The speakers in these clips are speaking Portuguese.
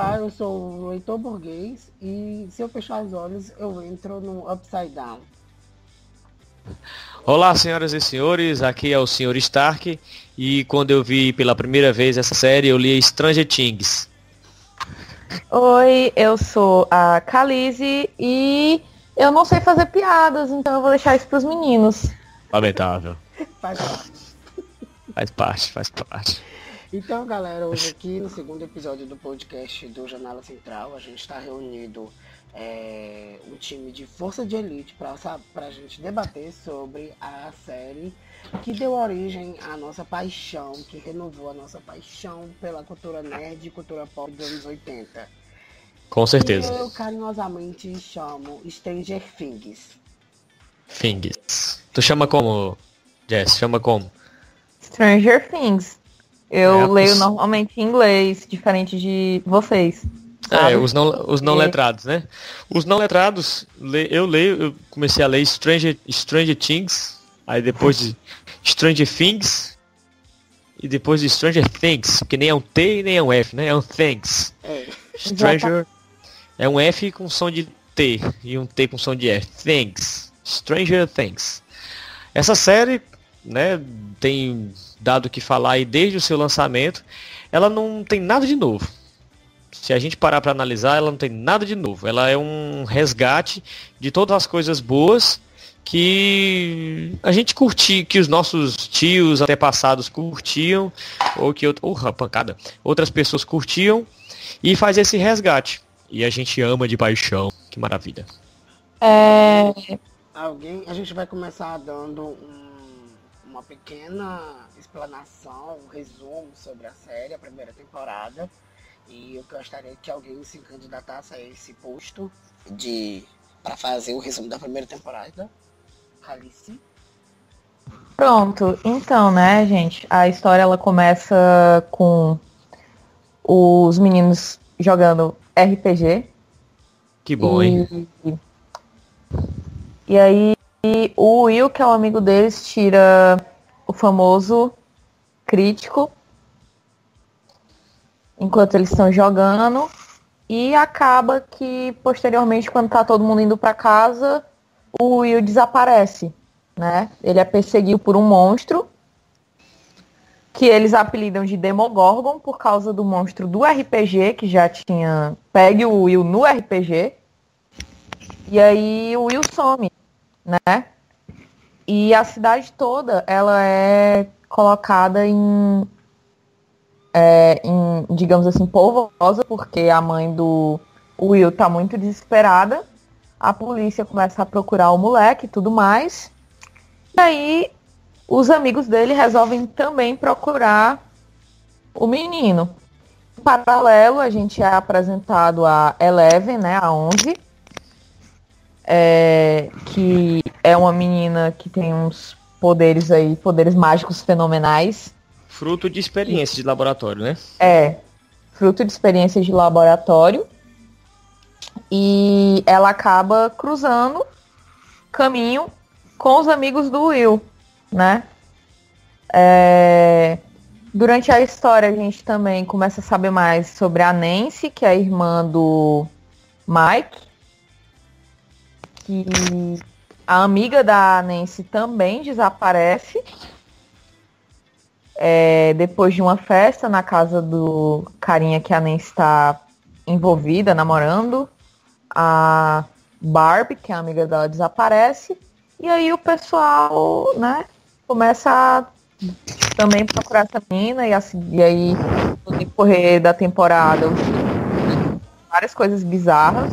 Olá, eu sou o Heitor Burguês e se eu fechar os olhos eu entro no Upside Down. Olá, senhoras e senhores, aqui é o Sr. Stark e quando eu vi pela primeira vez essa série eu li Stranger Things. Oi, eu sou a Kalize e eu não sei fazer piadas, então eu vou deixar isso pros meninos. Lamentável. Faz parte. Faz parte, faz parte. Então, galera, hoje aqui no segundo episódio do podcast do Janela Central, a gente está reunido é, um time de força de elite para a gente debater sobre a série que deu origem à nossa paixão, que renovou a nossa paixão pela cultura nerd e cultura pop dos anos 80. Com certeza. E eu carinhosamente chamo Stranger Things. Things. Tu chama como, Jess? Chama como? Stranger Things. Eu É, leio os- normalmente em inglês, diferente de vocês. É, sabe? os não, os não É. letrados, né? Os não letrados, le- eu leio, eu comecei a ler Stranger, Stranger Things, aí depois de Stranger Things, e depois de Stranger Things, que nem é um T e nem é um F, né? É um Things. É, Stranger é um F com som de T e um T com som de F. Things. Stranger Things. Essa série, né, tem dado o que falar aí desde o seu lançamento. Ela não tem nada de novo. Se a gente parar para analisar, ela não tem nada de novo. Ela é um resgate de todas as coisas boas que a gente curtia, que os nossos tios antepassados curtiam, ou que out- oh, pancada, outras pessoas curtiam, e faz esse resgate. E a gente ama de paixão. Que maravilha. É, alguém, a gente vai começar dando um- uma pequena explanação, um resumo sobre a série, a primeira temporada. E eu gostaria que alguém se candidatasse a esse posto de para fazer o resumo da primeira temporada. Calice. Pronto, então, né, gente, a história ela começa com os meninos jogando RPG. Que bom, hein? E, e o Will, que é um amigo deles, tira o famoso crítico enquanto eles estão jogando. E acaba que posteriormente, quando tá todo mundo indo pra casa, o Will desaparece, né? Ele é perseguido por um monstro que eles apelidam de Demogorgon por causa do monstro do RPG que já tinha pegue o Will no RPG. E aí o Will some, né? E a cidade toda, ela é colocada em, é, em, digamos assim, polvorosa, porque a mãe do Will tá muito desesperada. A polícia começa a procurar o moleque e tudo mais. E aí os amigos dele resolvem também procurar o menino. Em paralelo, a gente é apresentado a Eleven, né, a 11, é, que é uma menina que tem uns poderes aí, poderes mágicos fenomenais. Fruto de experiência de laboratório, né? É fruto de experiências de laboratório. E ela acaba cruzando caminho com os amigos do Will, né? É, Durante a história a gente também começa a saber mais sobre a Nancy, que é a irmã do Mike. Que a amiga da Nancy também desaparece. É, depois de uma festa na casa do carinha que a Nancy está envolvida, namorando. A Barbie, que é a amiga dela, desaparece. E aí o pessoal, né, começa a também procurar essa menina e, e aí no decorrer da temporada várias coisas bizarras.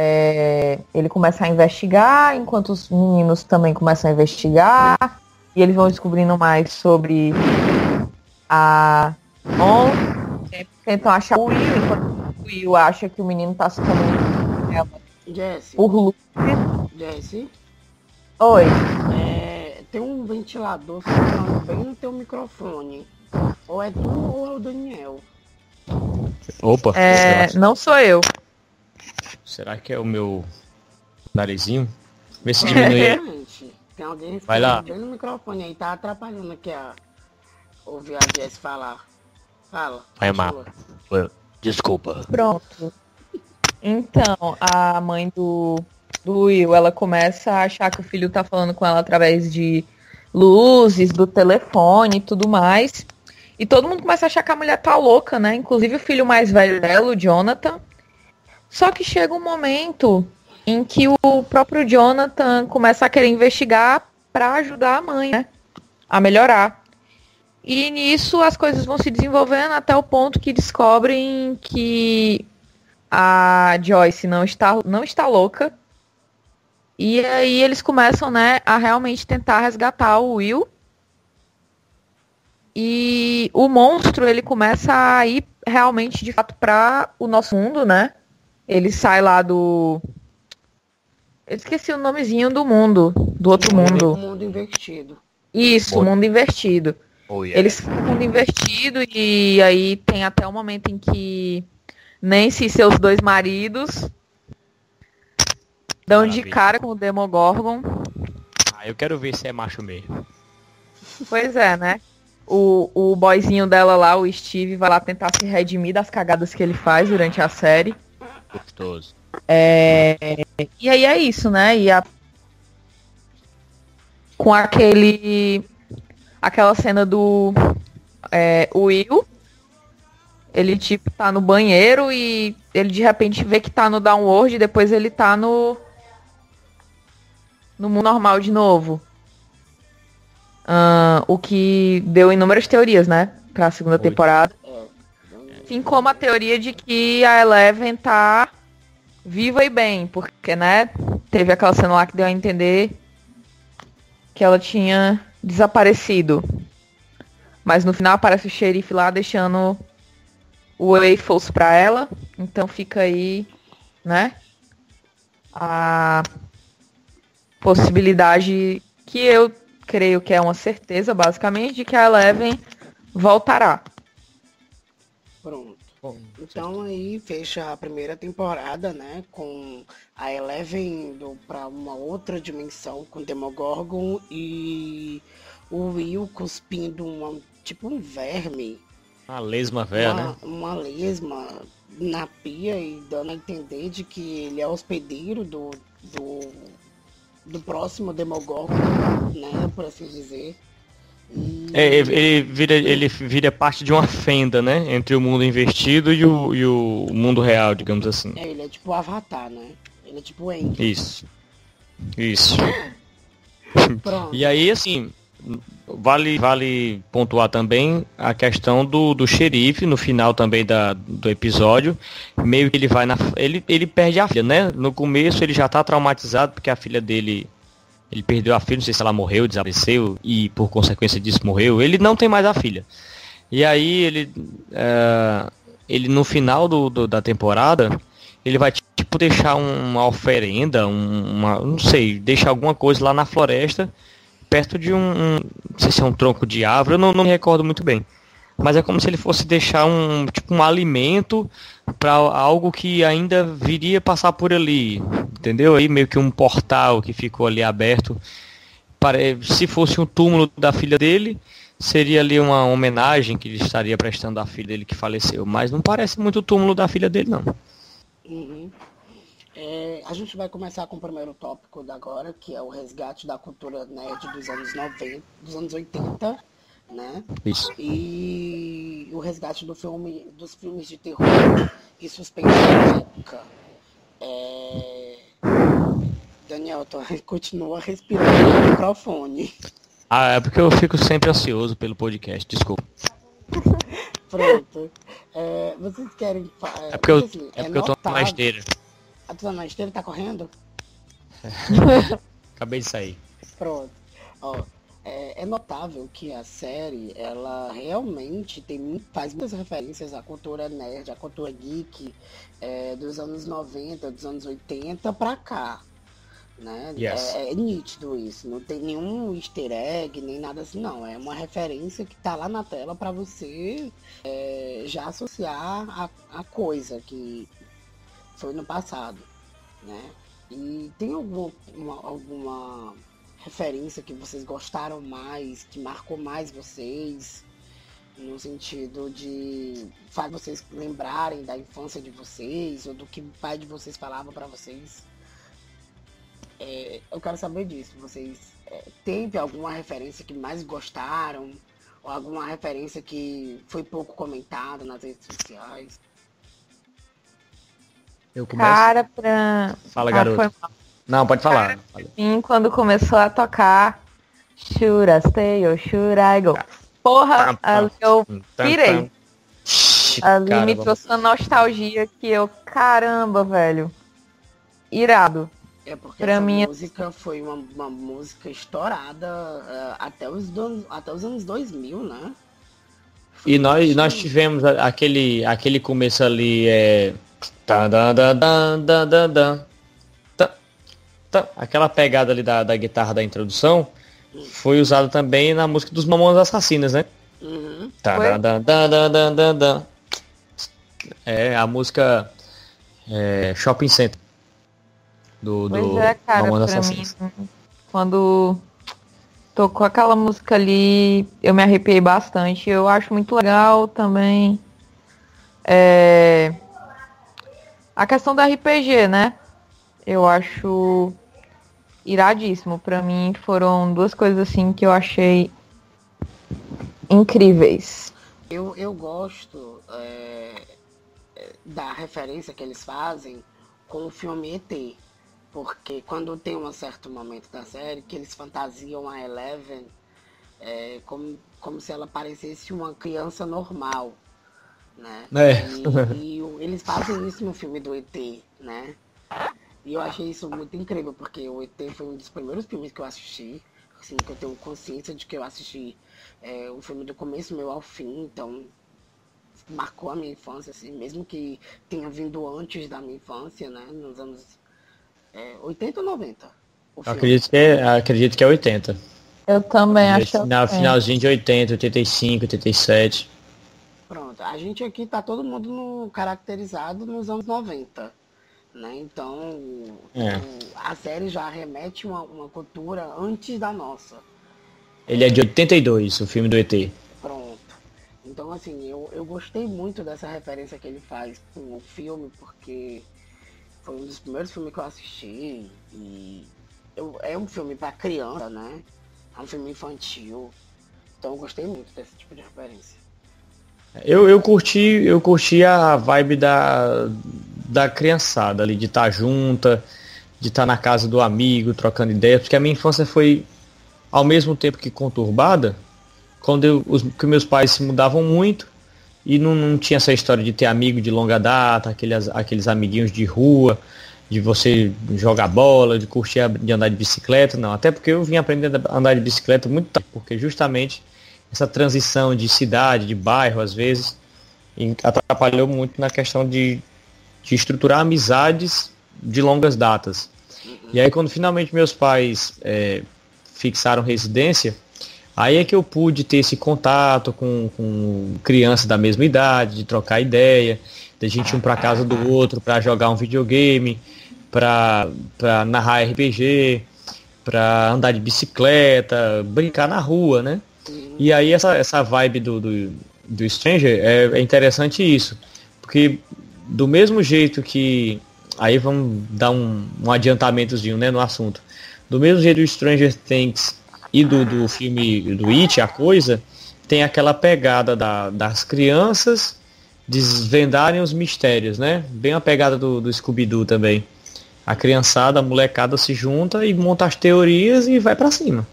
É, ele começa a investigar, enquanto os meninos também começam a investigar, e eles vão descobrindo mais sobre a On, tentam achar o Will, enquanto o Will acha que o menino tá se comunicando com ela Jesse, por Lu. Jesse, Oi. é, tem um ventilador falando bem no teu microfone. Ou é tu ou é o Daniel. Opa, É, não sou eu. Será que é o meu narizinho? Vê se diminui. Realmente, tem alguém Vai lá. bem no microfone aí, tá atrapalhando aqui a ouvir a Jess falar. Fala. Vai. Marco. Desculpa. Pronto. Então, a mãe do, do Will, ela começa a achar que o filho tá falando com ela através de luzes, do telefone e tudo mais. E todo mundo começa a achar que a mulher tá louca, né? Inclusive o filho mais velho dela, o Jonathan. Só que chega um momento em que o próprio Jonathan começa a querer investigar para ajudar a mãe, né? A melhorar. E nisso as coisas vão se desenvolvendo até o ponto que descobrem que a Joyce não está, não está louca. E aí eles começam, né, a realmente tentar resgatar o Will e o monstro, ele começa a ir realmente, de fato, para o nosso mundo, né? Ele sai lá do... Eu esqueci o nomezinho do mundo, do outro o mundo. O mundo invertido. Isso, o mundo invertido. Oh, yeah. Eles ficam no mundo invertido e aí tem até o momento em que Nancy e seus dois maridos dão de Maravilha. cara com o Demogorgon. Ah, eu quero ver se é macho mesmo. Pois é, né? O, o boyzinho dela lá, o Steve, vai lá tentar se redimir das cagadas que ele faz durante a série. Gostoso. É, E aí é isso, né? E a... Com aquele. Aquela cena do é, Will. Ele tipo tá no banheiro e ele de repente vê que tá no downward e depois ele tá no. No mundo normal de novo. Ah, o que deu inúmeras teorias, né? Pra segunda Oi. temporada. Assim como a teoria de que a Eleven tá viva e bem, porque, né, teve aquela cena lá que deu a entender que ela tinha desaparecido. Mas no final aparece o xerife lá deixando o Waffles pra ela. Então fica aí, né, a possibilidade que eu creio que é uma certeza, basicamente, de que a Eleven voltará. Pronto. Então aí fecha a primeira temporada, né? Com a Eleven indo pra uma outra dimensão com Demogorgon e o Will cuspindo uma, tipo um verme, Uma lesma velha, né? uma, uma lesma na pia e dando a entender de que ele é hospedeiro do, do, do próximo Demogorgon, né? Por assim dizer. É, ele vira, ele vira parte de uma fenda, né? Entre o mundo invertido e o, e o mundo real, digamos assim. É, ele é tipo o Avatar, né? Ele é tipo o Aang. Isso. Isso. Pronto. E aí, assim, vale, vale pontuar também a questão do, do xerife no final também da, do episódio. Meio que ele vai na. Ele, ele perde a filha, né? No começo ele já tá traumatizado porque a filha dele. Ele perdeu a filha, não sei se ela morreu, desapareceu e por consequência disso morreu. Ele não tem mais a filha. E aí ele. eh, ele no final do, do- da temporada. Ele vai tipo deixar um- uma oferenda, um- uma. não sei, deixa alguma coisa lá na floresta perto de um, um- não sei se é um tronco de árvore, eu não, não me recordo muito bem. Mas é como se ele fosse deixar um tipo um alimento para algo que ainda viria passar por ali, entendeu? Aí meio que um portal que ficou ali aberto. Pare- Se fosse um túmulo da filha dele, seria ali uma homenagem que ele estaria prestando à filha dele que faleceu. Mas não parece muito o túmulo da filha dele, não. Uhum. É, a gente vai começar com o primeiro tópico da agora, que é o resgate da cultura nerd dos anos 90, dos anos 80, né? Isso. E o resgate do filme, dos filmes de terror e suspense da época. É... Daniel, tu continua respirando no microfone. Ah, é porque eu fico sempre ansioso pelo podcast, desculpa. Pronto. É, vocês querem. fa- É porque eu, assim, é porque eu tô na esteira. A tua na esteira tá correndo? Acabei de sair. Pronto. É, notável que a série, ela realmente tem, faz muitas referências à cultura nerd, à cultura geek é, dos anos 90, dos anos 80 pra cá. Né? Yes. É, é nítido isso, não tem nenhum easter egg, nem nada assim, não. É uma referência que tá lá na tela pra você é, já associar a, a coisa que foi no passado. Né? E tem alguma, uma- alguma referência que vocês gostaram mais, que marcou mais vocês? no sentido de fazer vocês lembrarem da infância de vocês ou do que o pai de vocês falava para vocês. É, eu quero saber disso. Vocês é, teve alguma referência que mais gostaram ou alguma referência que foi pouco comentada nas redes sociais? Eu começo. Cara, pra. Fala, garoto. Ah, Não, pode falar. Cara, mim, quando começou a tocar Should I stay or should I go? Porra, ali eu pirei. Ali me trouxe uma nostalgia que eu, caramba, velho. Irado. É porque pra essa mim... música foi uma, uma música estourada uh, até, os do, até os anos 2000, né? Foi e nós, nós tivemos aquele, aquele começo ali, é... Tá, da, da, da, da, da, da, aquela pegada ali da, da guitarra da introdução foi usado também na música dos Mamonas Assassinas, né? Uhum. Tá. É a música é, Shopping Center do, pois do é, cara, Mamonas Assassinas. Mim, quando tocou aquela música ali, eu me arrepiei bastante. Eu acho muito legal também é, a questão da RPG, né? Eu acho iradíssimo. Para mim foram duas coisas assim que eu achei incríveis. Eu, eu gosto é, da referência que eles fazem com o filme ET. Porque quando tem um certo momento da série que eles fantasiam a Eleven é, como, como se ela parecesse uma criança normal. Né? É. E, e, eles fazem isso no filme do ET, né? E eu achei isso muito incrível, porque o ET foi um dos primeiros filmes que eu assisti, assim, que eu tenho consciência de que eu assisti é, o filme do começo meu ao fim, então marcou a minha infância, assim, mesmo que tenha vindo antes da minha infância, né, nos anos é, 80 ou 90. Acredito que, é, acredito que é 80. Eu também acho. Na finalzinho de 80, 85, 87. Pronto, a gente aqui tá todo mundo no, caracterizado nos anos 90. Né? Então, é. o, a série já remete uma, uma cultura antes da nossa. Ele é de 82, o filme do ET. Pronto. Então, assim, eu, eu gostei muito dessa referência que ele faz com o filme, porque foi um dos primeiros filmes que eu assisti. E eu, é um filme para criança, né? É um filme infantil. Então, eu gostei muito desse tipo de referência. Eu, eu curti eu curti a vibe da, da criançada ali, de estar tá junta, de estar tá na casa do amigo, trocando ideias, porque a minha infância foi ao mesmo tempo que conturbada, quando eu, os, que meus pais se mudavam muito e não, não tinha essa história de ter amigo de longa data, aqueles, aqueles amiguinhos de rua, de você jogar bola, de curtir de andar de bicicleta, não. Até porque eu vim aprendendo a andar de bicicleta muito tarde, porque justamente essa transição de cidade, de bairro, às vezes, atrapalhou muito na questão de de estruturar amizades de longas datas. E aí quando finalmente meus pais é, fixaram residência, aí é que eu pude ter esse contato com, com crianças da mesma idade, de trocar ideia, da gente ir um para casa do outro para jogar um videogame, para narrar RPG, para andar de bicicleta, brincar na rua, né? E aí essa, essa vibe do, do, do Stranger é, é interessante isso, porque do mesmo jeito que. Aí vamos dar um, um adiantamentozinho né, no assunto. Do mesmo jeito do Stranger Things e do, do filme do It, a coisa, tem aquela pegada da, das crianças desvendarem os mistérios, né? Bem a pegada do, do Scooby-Doo também. A criançada, a molecada se junta e monta as teorias e vai para cima.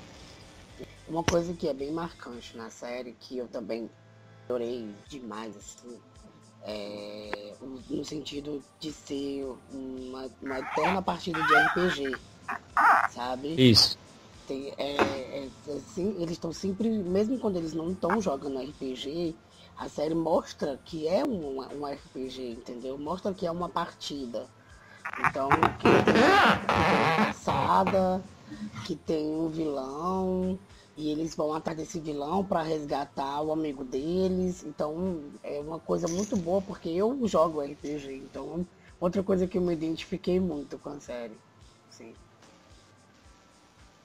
Uma coisa que é bem marcante na série, que eu também adorei demais, assim, é, no sentido de ser uma, uma eterna partida de RPG, sabe? Isso. Tem, é, é, assim, eles estão sempre, mesmo quando eles não estão jogando RPG, a série mostra que é um, um RPG, entendeu? Mostra que é uma partida. Então, que tem uma passada, que tem um vilão, e eles vão atrás desse vilão para resgatar o amigo deles. Então é uma coisa muito boa porque eu jogo RPG. Então outra coisa que eu me identifiquei muito com a série. Sim.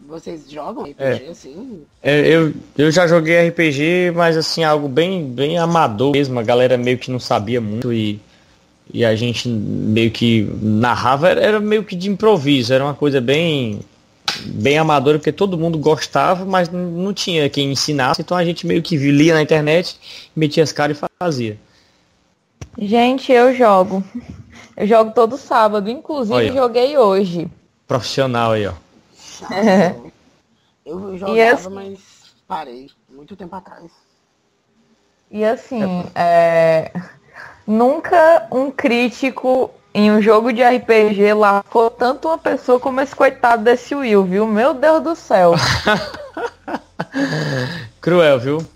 Vocês jogam RPG é. assim? É, eu, eu já joguei RPG, mas assim, algo bem, bem amador mesmo. A galera meio que não sabia muito e, e a gente meio que narrava, era, era meio que de improviso, era uma coisa bem bem amadora, porque todo mundo gostava, mas não tinha quem ensinasse, então a gente meio que lia na internet, metia as caras e fazia. Gente, eu jogo. Eu jogo todo sábado, inclusive Olha, joguei hoje. Profissional aí, ó. É. Eu jogava, assim, mas parei muito tempo atrás. E assim, é... nunca um crítico em um jogo de RPG lascou tanto uma pessoa como esse coitado desse Will, viu? Meu Deus do céu. Cruel, viu?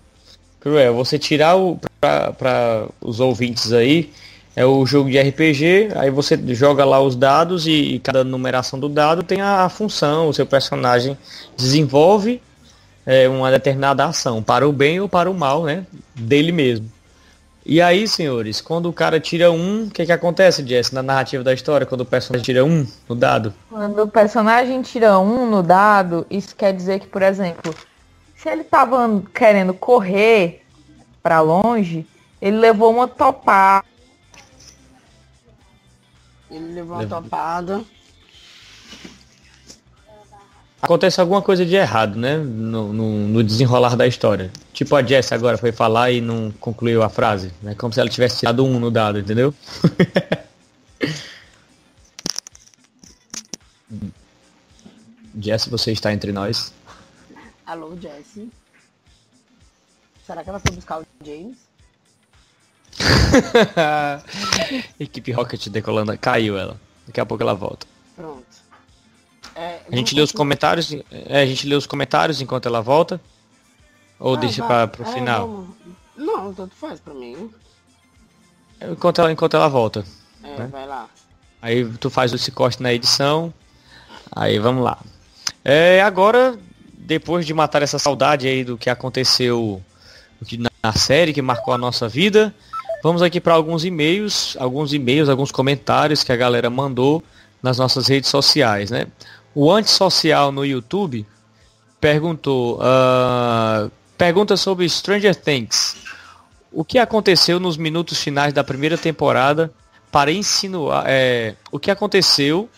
Cruel. Você tirar o para os ouvintes aí, é o jogo de RPG, aí você joga lá os dados e, e cada numeração do dado tem a, a, função, o seu personagem desenvolve é, uma determinada ação, para o bem ou para o mal, né? Dele mesmo. E aí, senhores, quando o cara tira um, o que, que acontece, Jess, na narrativa da história, quando o personagem tira um no dado? Quando o personagem tira um no dado, isso quer dizer que, por exemplo, se ele tava querendo correr para longe, ele levou uma topada. Ele levou uma topada acontece alguma coisa de errado, né? No, no, no, desenrolar da história. Tipo a Jess agora foi falar e não concluiu a frase. É né? como se ela tivesse tirado um no dado, entendeu? Jess, você está entre nós. Alô, Jess. Será que ela foi buscar o James? Equipe Rocket decolando. Caiu ela. Daqui a pouco ela volta. Pronto. É, a gente lê os comentários. É, a gente lê os comentários enquanto ela volta? Ou ah, deixa para pro é, final? Vamos. Não, tanto faz para mim. Enquanto ela, enquanto ela volta. É, né? vai lá. Aí tu faz esse corte na edição. Aí vamos lá. É, agora, depois de matar essa saudade aí do que aconteceu na série, que marcou a nossa vida, vamos aqui para alguns e-mails, alguns e-mails, alguns comentários que a galera mandou nas nossas redes sociais, né? O Antissocial no YouTube perguntou, uh, pergunta sobre Stranger Things. O que aconteceu nos minutos finais da primeira temporada para insinuar, é, o que aconteceu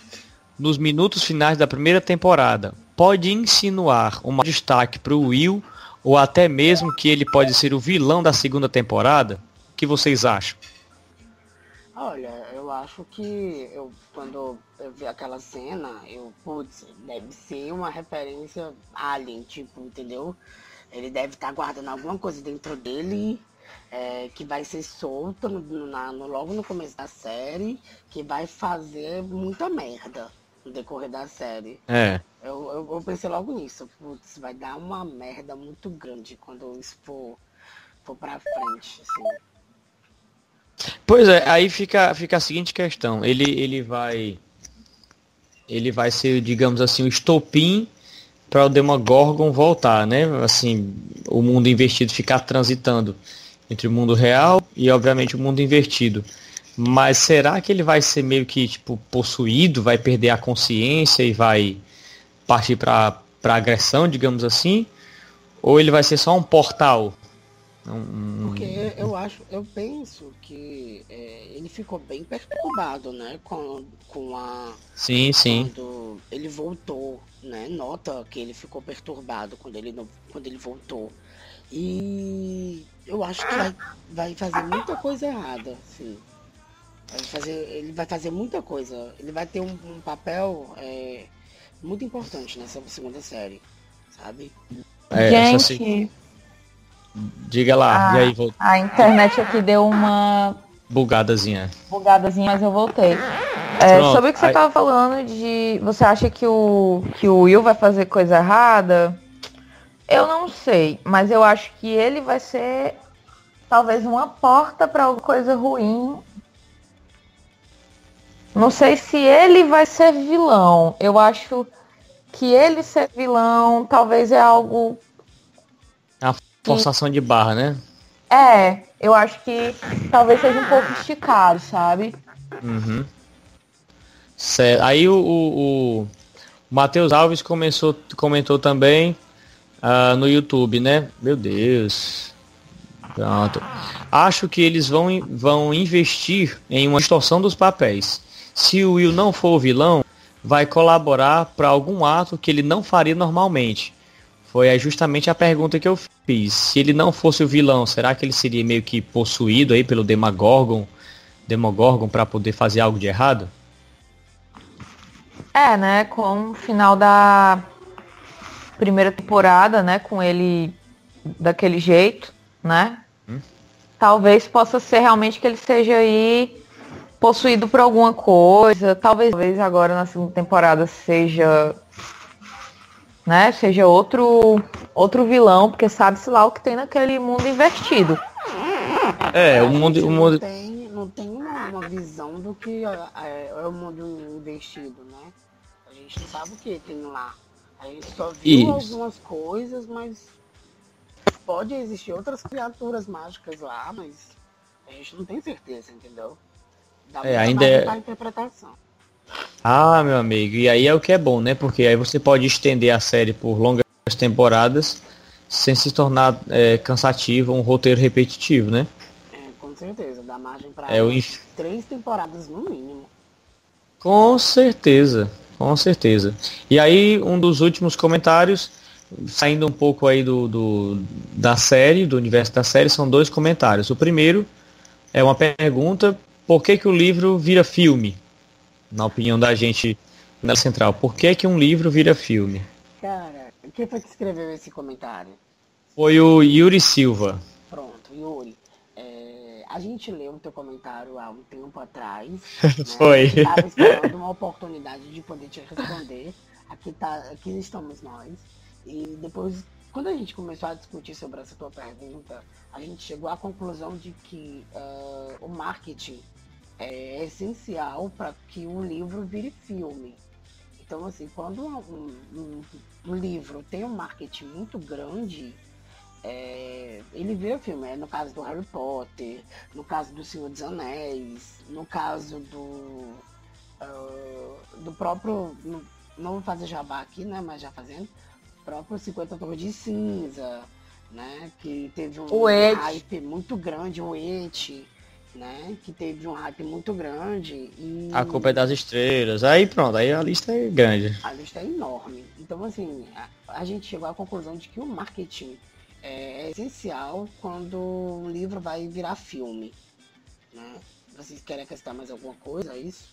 nos minutos finais da primeira temporada pode insinuar um destaque para o Will ou até mesmo que ele pode ser o vilão da segunda temporada? O que vocês acham? Olha, eu acho que eu quando eu vi aquela cena, eu, putz, deve ser uma referência alien, tipo, entendeu? Ele deve estar tá guardando alguma coisa dentro dele é, que vai ser solta no, na, no, logo no começo da série, que vai fazer muita merda no decorrer da série. É. Eu, eu, eu pensei logo nisso, putz, vai dar uma merda muito grande quando isso for, for pra frente, assim. Pois é, aí fica, fica a seguinte questão. Ele, ele vai. Ele vai ser, digamos assim, o estopim para o Demogorgon voltar, né? Assim, o mundo invertido ficar transitando entre o mundo real e, obviamente, o mundo invertido. Mas será que ele vai ser meio que tipo possuído, vai perder a consciência e vai partir para agressão, digamos assim? Ou ele vai ser só um portal um... Porque eu acho, eu penso que é, ele ficou bem perturbado, né? Com, com a. Sim, sim. Quando ele voltou, né? Nota que ele ficou perturbado quando ele, quando ele voltou. E eu acho que vai, vai fazer muita coisa errada, sim. Vai fazer, ele vai fazer muita coisa. Ele vai ter um, um papel é, muito importante nessa segunda série, sabe? É, Gente, Diga lá, a, e aí voltou. A internet aqui deu uma bugadazinha. Bugadazinha, mas eu voltei. É, sobre o que você aí... tava falando de. Você acha que o, que o Will vai fazer coisa errada? Eu não sei, mas eu acho que ele vai ser talvez uma porta para alguma coisa ruim. Não sei se ele vai ser vilão. Eu acho que ele ser vilão talvez é algo forçação de barra, né? É, eu acho que talvez seja um pouco esticado, sabe? Uhum. Certo. Aí o, o, Matheus Alves começou, comentou também uh, no YouTube, né? Meu Deus. Pronto. Acho que eles vão, vão investir em uma distorção dos papéis. Se o Will não for o vilão, vai colaborar para algum ato que ele não faria normalmente. Foi justamente a pergunta que eu fiz. Se ele não fosse o vilão, será que ele seria meio que possuído aí pelo Demogorgon, Demogorgon para poder fazer algo de errado? É, né? Com o final da primeira temporada, né? Com ele daquele jeito, né? Hum? Talvez possa ser realmente que ele seja aí possuído por alguma coisa. Talvez, talvez agora na segunda temporada seja né, seja outro outro vilão, porque sabe-se lá o que tem naquele mundo invertido. É, o mundo, o mundo... Não tem, não tem uma, uma visão do que é, é, o mundo investido, né? gente não sabe o que tem lá. A gente só viu Isso. algumas coisas, mas pode existir outras criaturas mágicas lá, mas a gente não tem certeza, entendeu? Dá é, ainda é... interpretação. Ah, meu amigo, e aí é o que é bom, né? Porque aí você pode estender a série por longas temporadas sem se tornar é, cansativo, um roteiro repetitivo, né? É, com certeza, dá margem para é, três temporadas no mínimo. Com certeza, com certeza. E aí, um dos últimos comentários, saindo um pouco aí do, do, da série, do universo da série, são dois comentários. O primeiro é uma pergunta, por que, que o livro vira filme? Na opinião da gente na central, por que, que um livro vira filme? Cara, quem foi que escreveu esse comentário? Foi o Yuri Silva. Pronto, Yuri a gente leu o teu comentário há um tempo atrás. Né? Foi. Estava esperando uma oportunidade de poder te responder. Aqui, tá, aqui estamos nós. E depois, quando a gente começou a discutir sobre essa tua pergunta, a gente chegou à conclusão de que uh, o marketing é essencial para que o livro vire filme. Então, assim, quando um, um, um livro tem um marketing muito grande, é, ele vira filme. É no caso do Harry Potter, no caso do Senhor dos Anéis, no caso do. Uh, do próprio. No, não vou fazer jabá aqui, né? Mas já fazendo. próprio 50 Tons de Cinza, né? Que teve um hype muito grande, o Et, né? Que teve um hype muito grande. E... A culpa é das estrelas. Aí pronto, aí a lista é grande. A lista é enorme. Então, assim, a, a gente chegou à conclusão de que o marketing é, essencial quando um livro vai virar filme. Né? Vocês querem acrescentar mais alguma coisa a isso?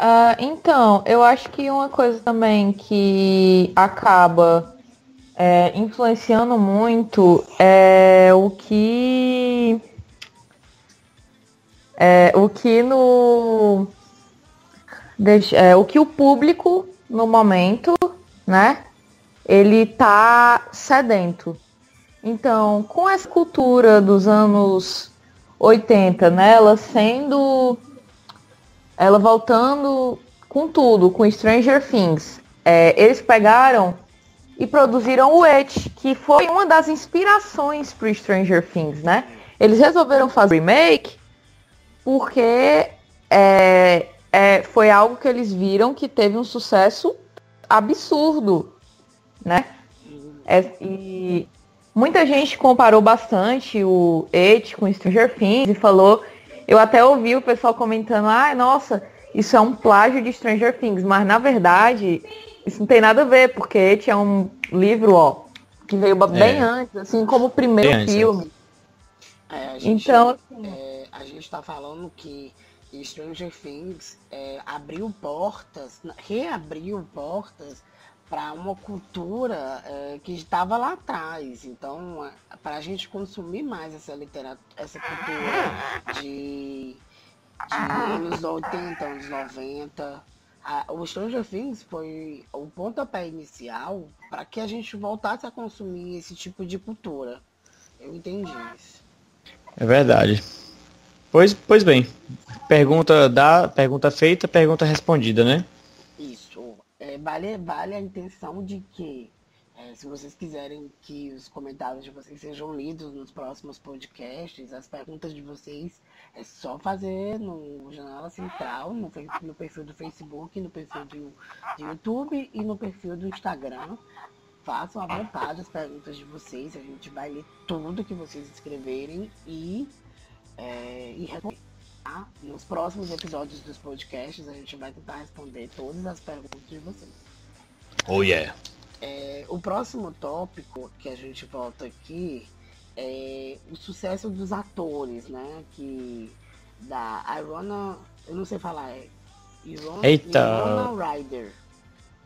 Uh, então, eu acho que uma coisa também que acaba é, influenciando muito é o que. É, o que no. Deixa, é, o que o público no momento, né? ele tá sedento. Então, com essa cultura dos anos 80, né, ela sendo ela voltando com tudo, com Stranger Things. É, eles pegaram e produziram o It, que foi uma das inspirações para Stranger Things, né? Eles resolveram fazer remake porque é, é, foi algo que eles viram que teve um sucesso absurdo né? É, e muita gente comparou bastante o It com Stranger Things e falou, eu até ouvi o pessoal comentando, ah, nossa, isso é um plágio de Stranger Things, mas na verdade isso não tem nada a ver, porque It é um livro, ó, que veio bem é. antes, assim como o primeiro bem filme. É, gente, então, assim, está falando que Stranger Things é, abriu portas, reabriu portas para uma cultura é, que estava lá atrás. Então, é, para a gente consumir mais essa literatura, essa cultura de, de anos 80, anos 90, a, o Stranger Things foi o pontapé inicial para que a gente voltasse a consumir esse tipo de cultura. Eu entendi isso. É verdade. Pois, pois bem, pergunta da pergunta feita, pergunta respondida, né? é, vale, vale a intenção de que, é, se vocês quiserem que os comentários de vocês sejam lidos nos próximos podcasts, as perguntas de vocês É só fazer no Janela Central, no, no perfil do Facebook, no perfil do, do YouTube e no perfil do Instagram. Façam à vontade as perguntas de vocês. A gente vai ler tudo que vocês escreverem e, é, e responder. Tá? Nos próximos episódios dos podcasts a gente vai tentar responder todas as perguntas de vocês. Oh yeah! É, o próximo tópico que a gente volta aqui é o sucesso dos atores, né? Que da Irona, eu não sei falar, é Irona, Eita. Irona Ryder.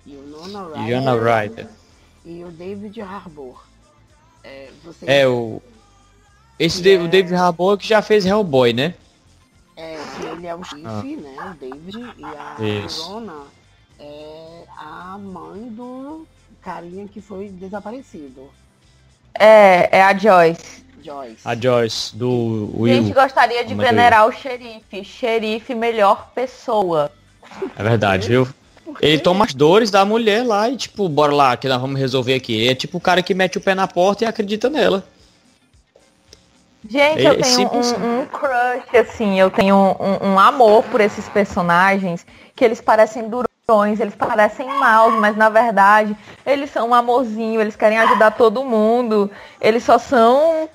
Irona Ryder. Irona Ryder. E o David Harbour. É, você é o. Esse é... o David Harbour que já fez Hellboy, né? É, que ele é o chefe, ah. né? O David. E a Isso. É a mãe do carinha que foi desaparecido. É, é a Joyce. Joyce. A Joyce, do Will. A gente gostaria de venerar o xerife. Xerife, melhor pessoa. É verdade, viu? Ele toma as dores da mulher lá e tipo, bora lá, que nós vamos resolver aqui. É tipo o cara que mete o pé na porta e acredita nela. Gente, é, eu tenho um, um, crush, assim, eu tenho um, um, amor por esses personagens que eles parecem duros eles parecem maus, mas na verdade eles são um amorzinho, eles querem ajudar todo mundo, eles só são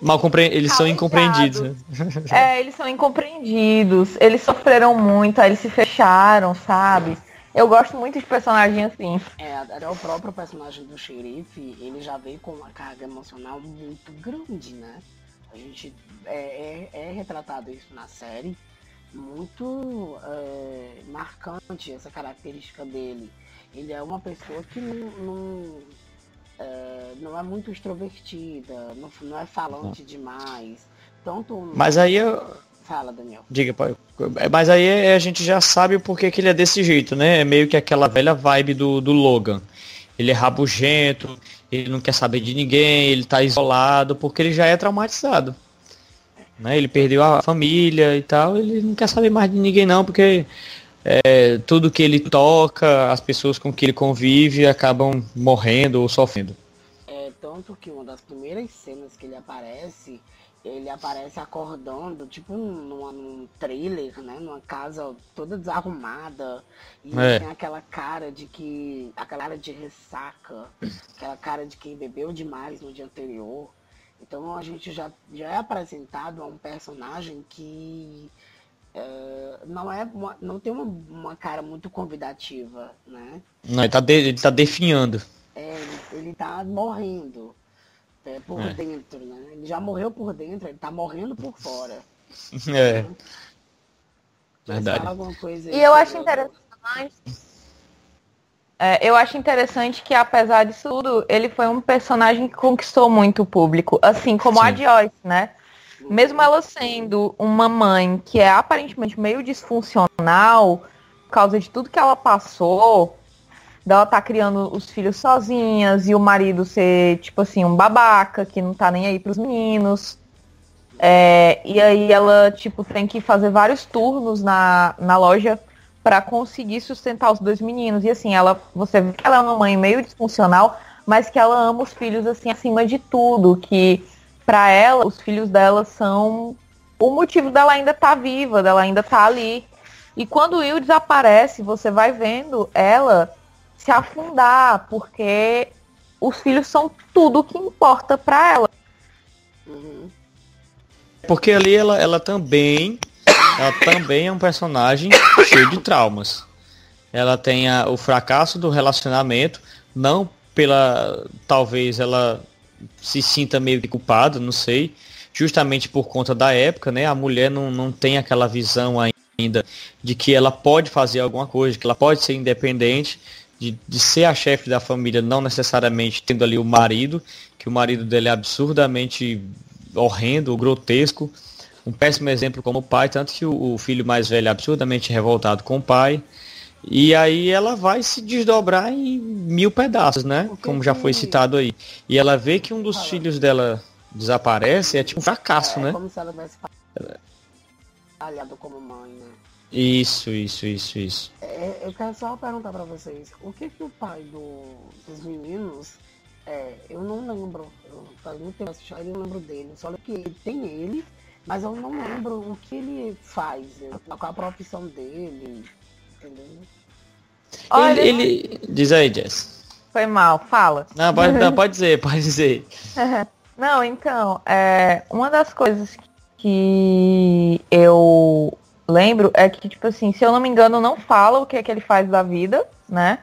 mal compre... eles são incompreendidos. Né? É, eles são incompreendidos, eles sofreram muito, aí eles se fecharam, sabe? Eu gosto muito de personagem assim. É, até o próprio personagem do xerife, ele já veio com uma carga emocional muito grande, né? A gente é, é, é retratado isso na série muito é, marcante essa característica dele. Ele é uma pessoa que não, não, é, não é muito extrovertida, não, não é falante demais. Tanto Mas aí eu. Fala, Daniel. Diga, pai. Mas aí a gente já sabe o porquê que ele é desse jeito, né? É meio que aquela velha vibe do, do Logan. Ele é rabugento, ele não quer saber de ninguém, ele tá isolado, porque ele já é traumatizado né? Ele perdeu a família e tal, ele não quer saber mais de ninguém não, porque é, tudo que ele toca, as pessoas com que ele convive acabam morrendo ou sofrendo. É, tanto que uma das primeiras cenas que ele aparece, ele aparece acordando, tipo numa, num trailer, né? Numa casa toda desarrumada. E é. tem aquela cara de que. aquela cara de ressaca, aquela cara de quem bebeu demais no dia anterior. Então a gente já, já é apresentado a um personagem que é, não é não tem uma, uma, cara muito convidativa, né? Não, ele tá, de, ele tá definhando. É, ele, ele tá morrendo é, por é. dentro, né? Ele já morreu por dentro, ele tá morrendo por fora. É. Né? Verdade. E eu acho interessante é, eu acho interessante que, apesar disso tudo, ele foi um personagem que conquistou muito o público, assim como Sim. a Joyce, né? Mesmo ela sendo uma mãe que é aparentemente meio disfuncional, por causa de tudo que ela passou, dela tá criando os filhos sozinhas e o marido ser, tipo assim, um babaca que não tá nem aí pros meninos. É, e aí ela, tipo, tem que fazer vários turnos na, na loja para conseguir sustentar os dois meninos. E assim, ela, você vê que ela é uma mãe meio disfuncional, mas que ela ama os filhos assim acima de tudo, que para ela os filhos dela são o motivo dela ainda tá viva, dela ainda tá ali. E quando o Will desaparece, você vai vendo ela se afundar, porque os filhos são tudo que importa para ela. Uhum. Porque ali ela, ela também ela também é um personagem cheio de traumas. Ela tem a, o fracasso do relacionamento, não pela. Talvez ela se sinta meio que culpada, não sei. Justamente por conta da época, né? A mulher não, não tem aquela visão ainda de que ela pode fazer alguma coisa, que ela pode ser independente, de, de ser a chefe da família, não necessariamente tendo ali o marido, que o marido dele é absurdamente horrendo, grotesco um péssimo exemplo como pai, tanto que o, o filho mais velho é absurdamente revoltado com o pai. E aí ela vai se desdobrar em mil pedaços, né? Como já foi citado aí. E ela vê que um dos filhos dela desaparece, é tipo um fracasso, é, né? Como se ela tivesse falhado como mãe, né? Isso, isso, isso, isso. É, eu quero só perguntar pra vocês, o que que o pai do, dos meninos, é, eu não lembro, eu faz muito tempo eu não lembro dele, só que ele tem ele Mas eu não lembro o que ele faz, qual a profissão dele, entendeu? Olha, ele, ele... Diz aí, Jess. Foi mal, fala. Não, pode, não, pode dizer, pode dizer. não, então, é, uma das coisas que eu lembro é que, tipo assim, se eu não me engano, não fala o que é que ele faz da vida, né?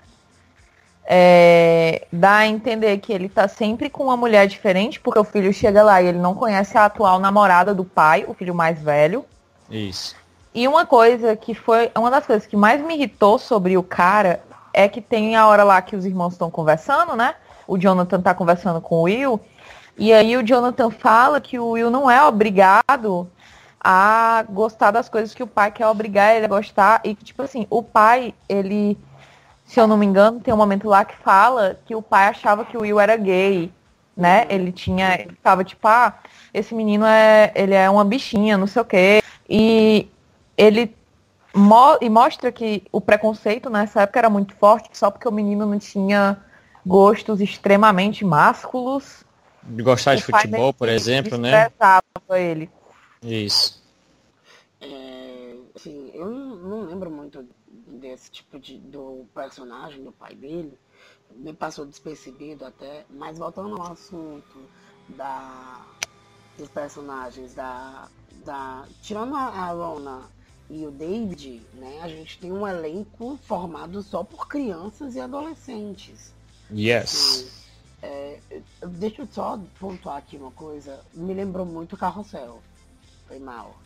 É, dá a entender que ele tá sempre com uma mulher diferente, porque o filho chega lá e ele não conhece a atual namorada do pai, o filho mais velho. Isso. E uma coisa que foi. Uma das coisas que mais me irritou sobre o cara é que tem a hora lá que os irmãos estão conversando, né? O Jonathan tá conversando com o Will. E aí o Jonathan fala que o Will não é obrigado a gostar das coisas que o pai quer obrigar ele a gostar. E que, tipo assim, o pai, ele se eu não me engano, tem um momento lá que fala que o pai achava que o Will era gay, né? Ele tinha, ele ficava tipo, ah, esse menino é, ele é uma bichinha, não sei o quê. E ele mo e mostra que o preconceito nessa época era muito forte, só porque o menino não tinha gostos extremamente másculos. De gostar de futebol, por exemplo, né? ele. Isso. É, assim, eu não lembro muito desse tipo de do personagem do pai dele. Me passou despercebido até. Mas voltando ao assunto da dos personagens da da tirando a Rona e o David né a gente tem um elenco formado só por crianças e adolescentes. Yes. E, é, deixa eu só pontuar aqui uma coisa. Me lembrou muito Carrossel foi mal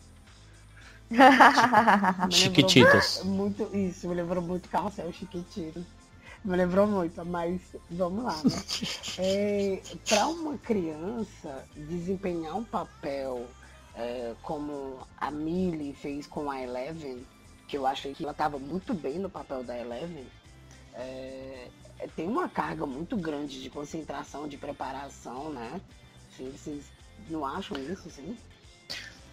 Chiquititas. Muito, isso, me lembrou muito Carrossel Chiquititas. Me lembrou muito, mas vamos lá, né? É, para uma criança desempenhar um papel é, como a Millie fez com a Eleven, que eu achei que ela estava muito bem no papel da Eleven, é, tem uma carga muito grande de concentração, de preparação, né? Vocês não acham isso, sim?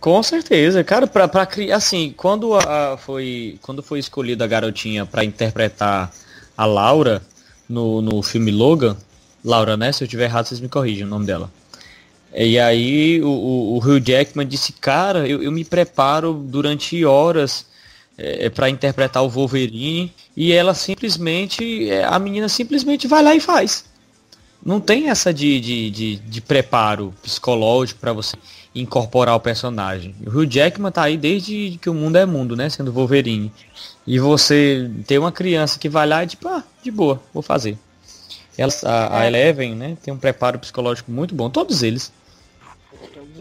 Com certeza, cara, pra, pra criar, assim, quando a, foi, quando foi escolhida a garotinha para interpretar a Laura no, no filme Logan, Laura, né, se eu tiver errado, vocês me corrigem o nome dela. E aí o, o, o Hugh Jackman disse, cara, eu, eu me preparo durante horas é, para interpretar o Wolverine, e ela simplesmente, é, a menina simplesmente vai lá e faz. Não tem essa de, de, de, de preparo psicológico para você incorporar o personagem. O Hugh Jackman tá aí desde que o mundo é mundo, né? Sendo Wolverine. E você tem uma criança que vai lá e tipo, ah, de boa, vou fazer. Ela, a, a é. Eleven, né? Tem um preparo psicológico muito bom. Todos eles.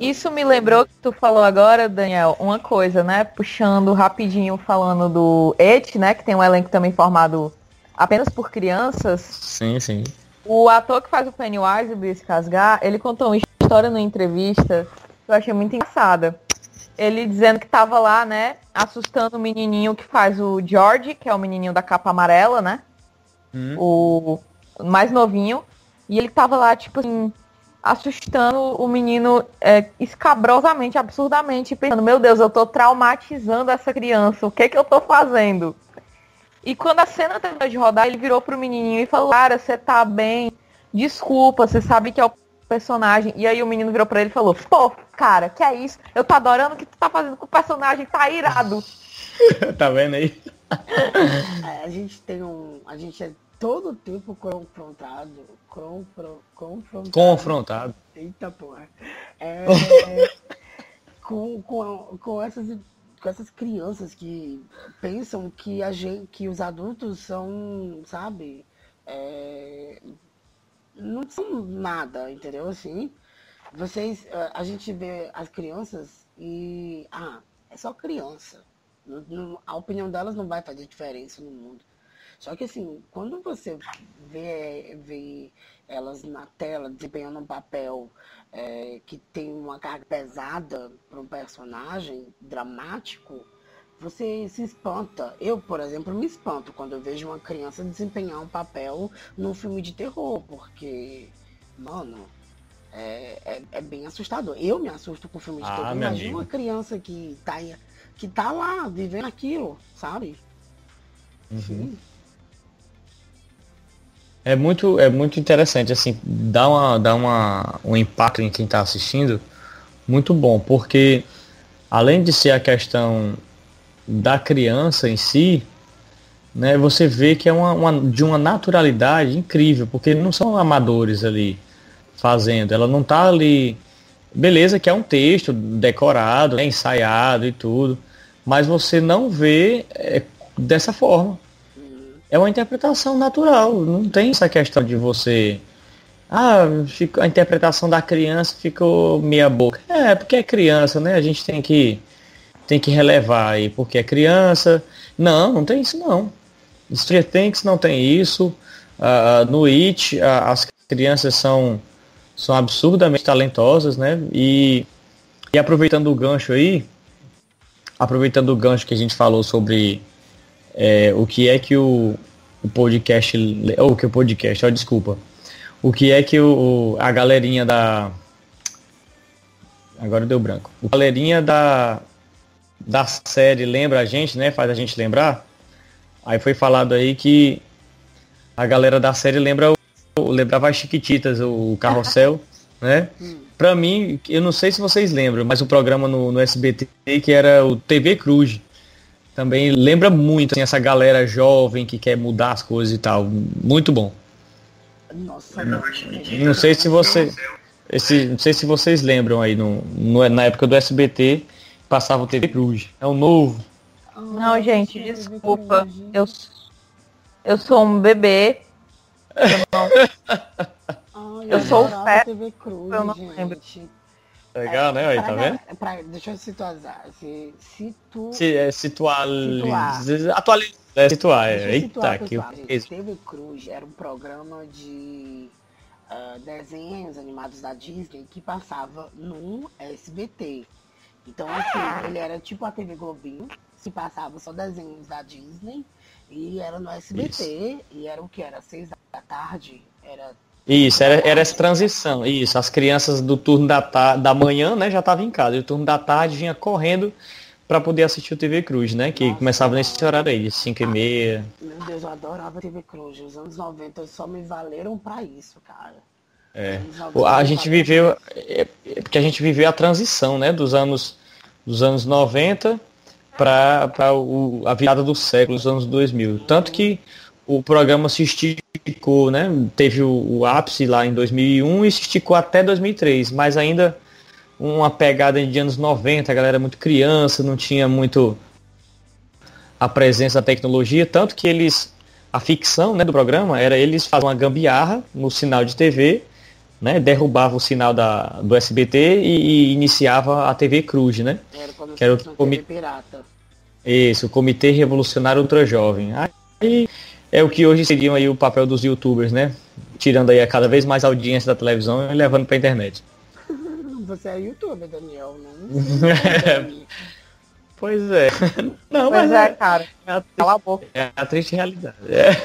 Isso me lembrou que tu falou agora, Daniel, uma coisa, né? Puxando rapidinho, falando do Et, né? Que tem um elenco também formado apenas por crianças. Sim, sim. O ator que faz o Pennywise, o Brice Casgar, ele contou uma história numa entrevista eu achei muito engraçada. Ele dizendo que tava lá, né, assustando o menininho que faz o George, que é o menininho da capa amarela, né? Hum. O mais novinho. E ele tava lá, tipo assim, assustando o menino é, escabrosamente, absurdamente, pensando, meu Deus, eu tô traumatizando essa criança, o que que eu tô fazendo? E quando a cena terminou de rodar, ele virou pro menininho e falou, cara, você tá bem, desculpa, você sabe que é o personagem. E aí o menino virou pra ele e falou, pô, cara, que é isso? Eu tô adorando o que tu tá fazendo com o personagem, tá irado. tá vendo aí? É, a gente tem um. A gente é todo tempo confrontado. Confro, confrontado. Confrontado. Eita porra. É, com, com, com essas com essas crianças que pensam que a gente, que os adultos são, sabe, é, não são nada, entendeu? Assim, vocês, eh, a gente vê as crianças e, ah, é só criança. a opinião delas não vai fazer diferença no mundo. Só que assim, quando você vê, vê elas na tela desempenhando um papel é, que tem uma carga pesada para um personagem dramático, você se espanta. Eu, por exemplo, me espanto quando eu vejo uma criança desempenhar um papel num filme de terror, porque, mano, é, é, é bem assustador. Eu me assusto com filme de ah, terror. Imagina uma criança que tá, que tá lá vivendo aquilo, sabe? Uhum. É muito, é muito interessante, assim, dá, uma, dá uma, um impacto em quem está assistindo muito bom, porque além de ser a questão da criança em si, né, você vê que é uma, uma, de uma naturalidade incrível, porque não são amadores ali fazendo, ela não tá ali, beleza que é um texto decorado, né, ensaiado e tudo, mas você não vê é, dessa forma. É uma interpretação natural, não tem essa questão de você ah, a interpretação da criança ficou meia boca. É, porque é criança, né? A gente tem que tem que relevar aí, porque é criança. Não, não tem isso não. Stranger Things não tem isso. Uh, no It, uh, as crianças são, são absurdamente talentosas, né? E, e aproveitando o gancho aí, aproveitando o gancho que a gente falou sobre é, o que é que o, o podcast, ou que o podcast, ó, desculpa, o que é que o, a galerinha da. Agora deu branco. A galerinha da, da série lembra a gente, né? Faz a gente lembrar. Aí foi falado aí que a galera da série lembra o, lembrava as Chiquititas, o Carrossel, né? Pra mim, eu não sei se vocês lembram, mas o programa no, no SBT que era o TV Cruz. Também lembra muito assim, essa galera jovem que quer mudar as coisas e tal. Muito bom. Nossa, não sei se você. Esse, não sei se vocês lembram aí, no, no, na época do SBT, passava o TV Cruz. É o novo. Não, gente, desculpa. Eu, eu sou um bebê. Eu, sou o pé. eu não lembro. Legal, né? Aí, tá vendo? Pra, deixa eu situar. Se, situ... Se, é, situar. Atualizar. É, situar, é. Eita, que. TV Cruz era um programa de uh, desenhos animados da Disney que passava no SBT. Então, assim, ele era tipo a TV Globinho, se passava só desenhos da Disney e era no SBT Isso. e era o que? Era seis da tarde? Era isso, era, era essa transição. Isso, as crianças do turno da, da manhã, né, já estavam em casa. E o turno da tarde vinha correndo para poder assistir o TV Cruz, né? Que Nossa, começava nesse horário aí, de 5 e meia. Meu Deus, eu adorava TV Cruz. Os anos 90 só me valeram para isso, cara. É. A gente viveu. É, é, porque a gente viveu a transição, né? Dos anos, dos anos 90 para a virada do século, os anos 2000. Tanto que o programa se esticou, né? Teve o, o, ápice lá em 2001 e se esticou até 2003, mas ainda uma pegada de anos 90, a galera muito criança, não tinha muito a presença da tecnologia, tanto que eles a ficção, né, do programa era eles faziam uma gambiarra no sinal de TV, né, derrubava o sinal da, do SBT e, e iniciava a TV Cruz, né? Era que era o comitê pirata. Isso, o Comitê Revolucionário Ultra Jovem. Aí é o que hoje seriam aí o papel dos youtubers, né? Tirando aí a cada vez mais audiência da televisão e levando para a internet. Você é youtuber, Daniel, não? é. Pois é. Não, pois mas é, é, cara. É a, Cala a boca. É a triste realidade. É,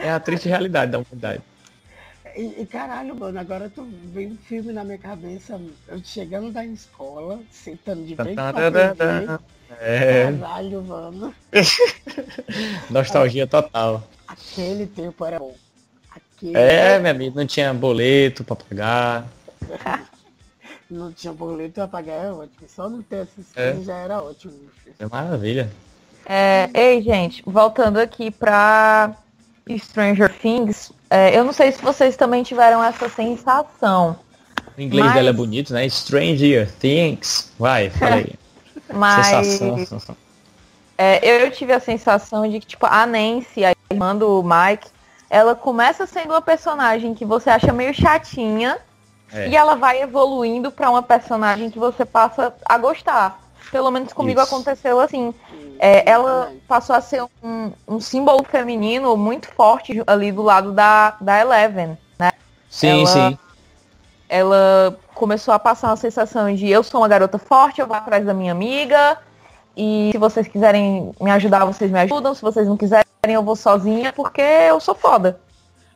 é a triste realidade da humanidade. E, e, caralho, mano, agora tu vem um filme na minha cabeça, eu chegando da escola, sentando de frente pra TV, é. Caralho, mano. Nostalgia total. Aquele tempo era bom. Aquele é, minha amiga, não tinha boleto pra pagar. não tinha boleto pra pagar, é ótimo. Só não ter esses é. já era ótimo. É maravilha. É, ei, gente, voltando aqui pra Stranger Things, é, eu não sei se vocês também tiveram essa sensação. O inglês mas... dela é bonito, né? Stranger Things. Vai, fala aí. Mas é, eu tive a sensação de que, tipo, a Nancy, a irmã do Mike, ela começa sendo uma personagem que você acha meio chatinha é. e ela vai evoluindo para uma personagem que você passa a gostar. Pelo menos comigo Isso. aconteceu assim. É, ela passou a ser um, um, símbolo feminino muito forte ali do lado da, da Eleven, né? Sim, ela, sim. Ela começou a passar uma sensação de eu sou uma garota forte, eu vou atrás da minha amiga. E se vocês quiserem me ajudar, vocês me ajudam. Se vocês não quiserem, eu vou sozinha, porque eu sou foda.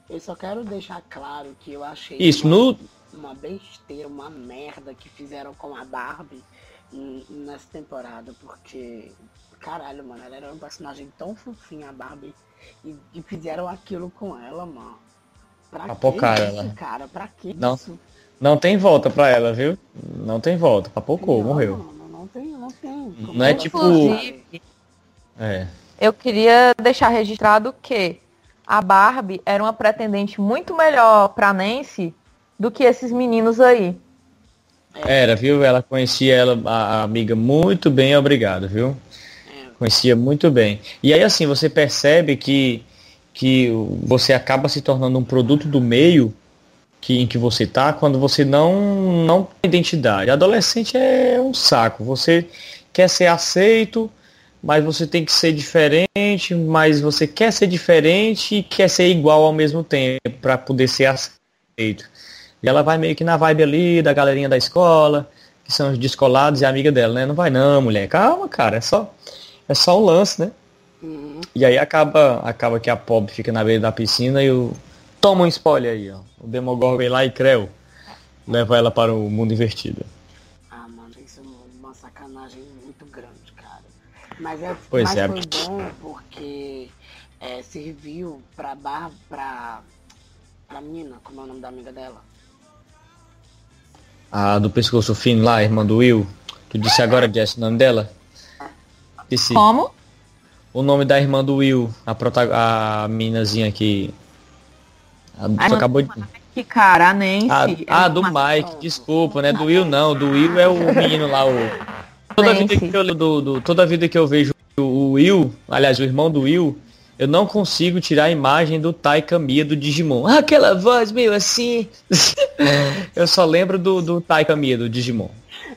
Eu só quero deixar claro que eu achei Isso, uma, no... uma besteira, uma merda que fizeram com a Barbie nessa temporada, porque, caralho, mano, ela era um personagem tão fofinha, a Barbie, e, e fizeram aquilo com ela, mano. Pra Apocar que isso, ela. cara? Pra que não. isso? Não tem volta pra ela, viu? Não tem volta. Papocou, não, morreu. Não, não tem Não tem. Não é tipo. Inclusive, É. eu queria deixar registrado que a Barbie era uma pretendente muito melhor pra Nancy do que esses meninos aí. Era, viu? Ela conhecia ela, a, amiga muito bem, obrigado, viu? É, Conhecia muito bem. E aí assim, você percebe que, que você acaba se tornando um produto do meio que, em que você tá quando você não, não tem identidade. Adolescente é um saco. Você quer ser aceito, mas você tem que ser diferente, mas você quer ser diferente e quer ser igual ao mesmo tempo para poder ser aceito. E ela vai meio que na vibe ali da galerinha da escola, que são os descolados e a amiga dela, né? Não vai não, mulher. Calma, cara, é só é só um lance, né? uhum. E aí acaba acaba que a pobre fica na beira da piscina e o toma um spoiler aí, ó. O Demogorgon vem lá e creu. Leva ela para o mundo invertido. Ah, mano, isso é uma sacanagem muito grande, cara. Mas, é, Pois mas é. foi bom porque é, serviu pra barra pra, pra menina, como é o nome da amiga dela? A do pescoço fino lá, a irmã do Will. Tu disse agora, Jess, o nome dela? Disse Como? o nome da irmã do Will, a, prota a meninazinha que. A, Ai, acabou de. Que cara, a Nancy. Ah, é do uma- Mike, desculpa, né? Do Will não, do Will é o menino lá, o. Toda vida que eu, do, do- toda vida que eu vejo o Will, aliás, o irmão do Will, eu não consigo tirar a imagem do Taika Mia do Digimon. Ah, aquela voz meio assim. eu só lembro do, do Taika Mia do Digimon.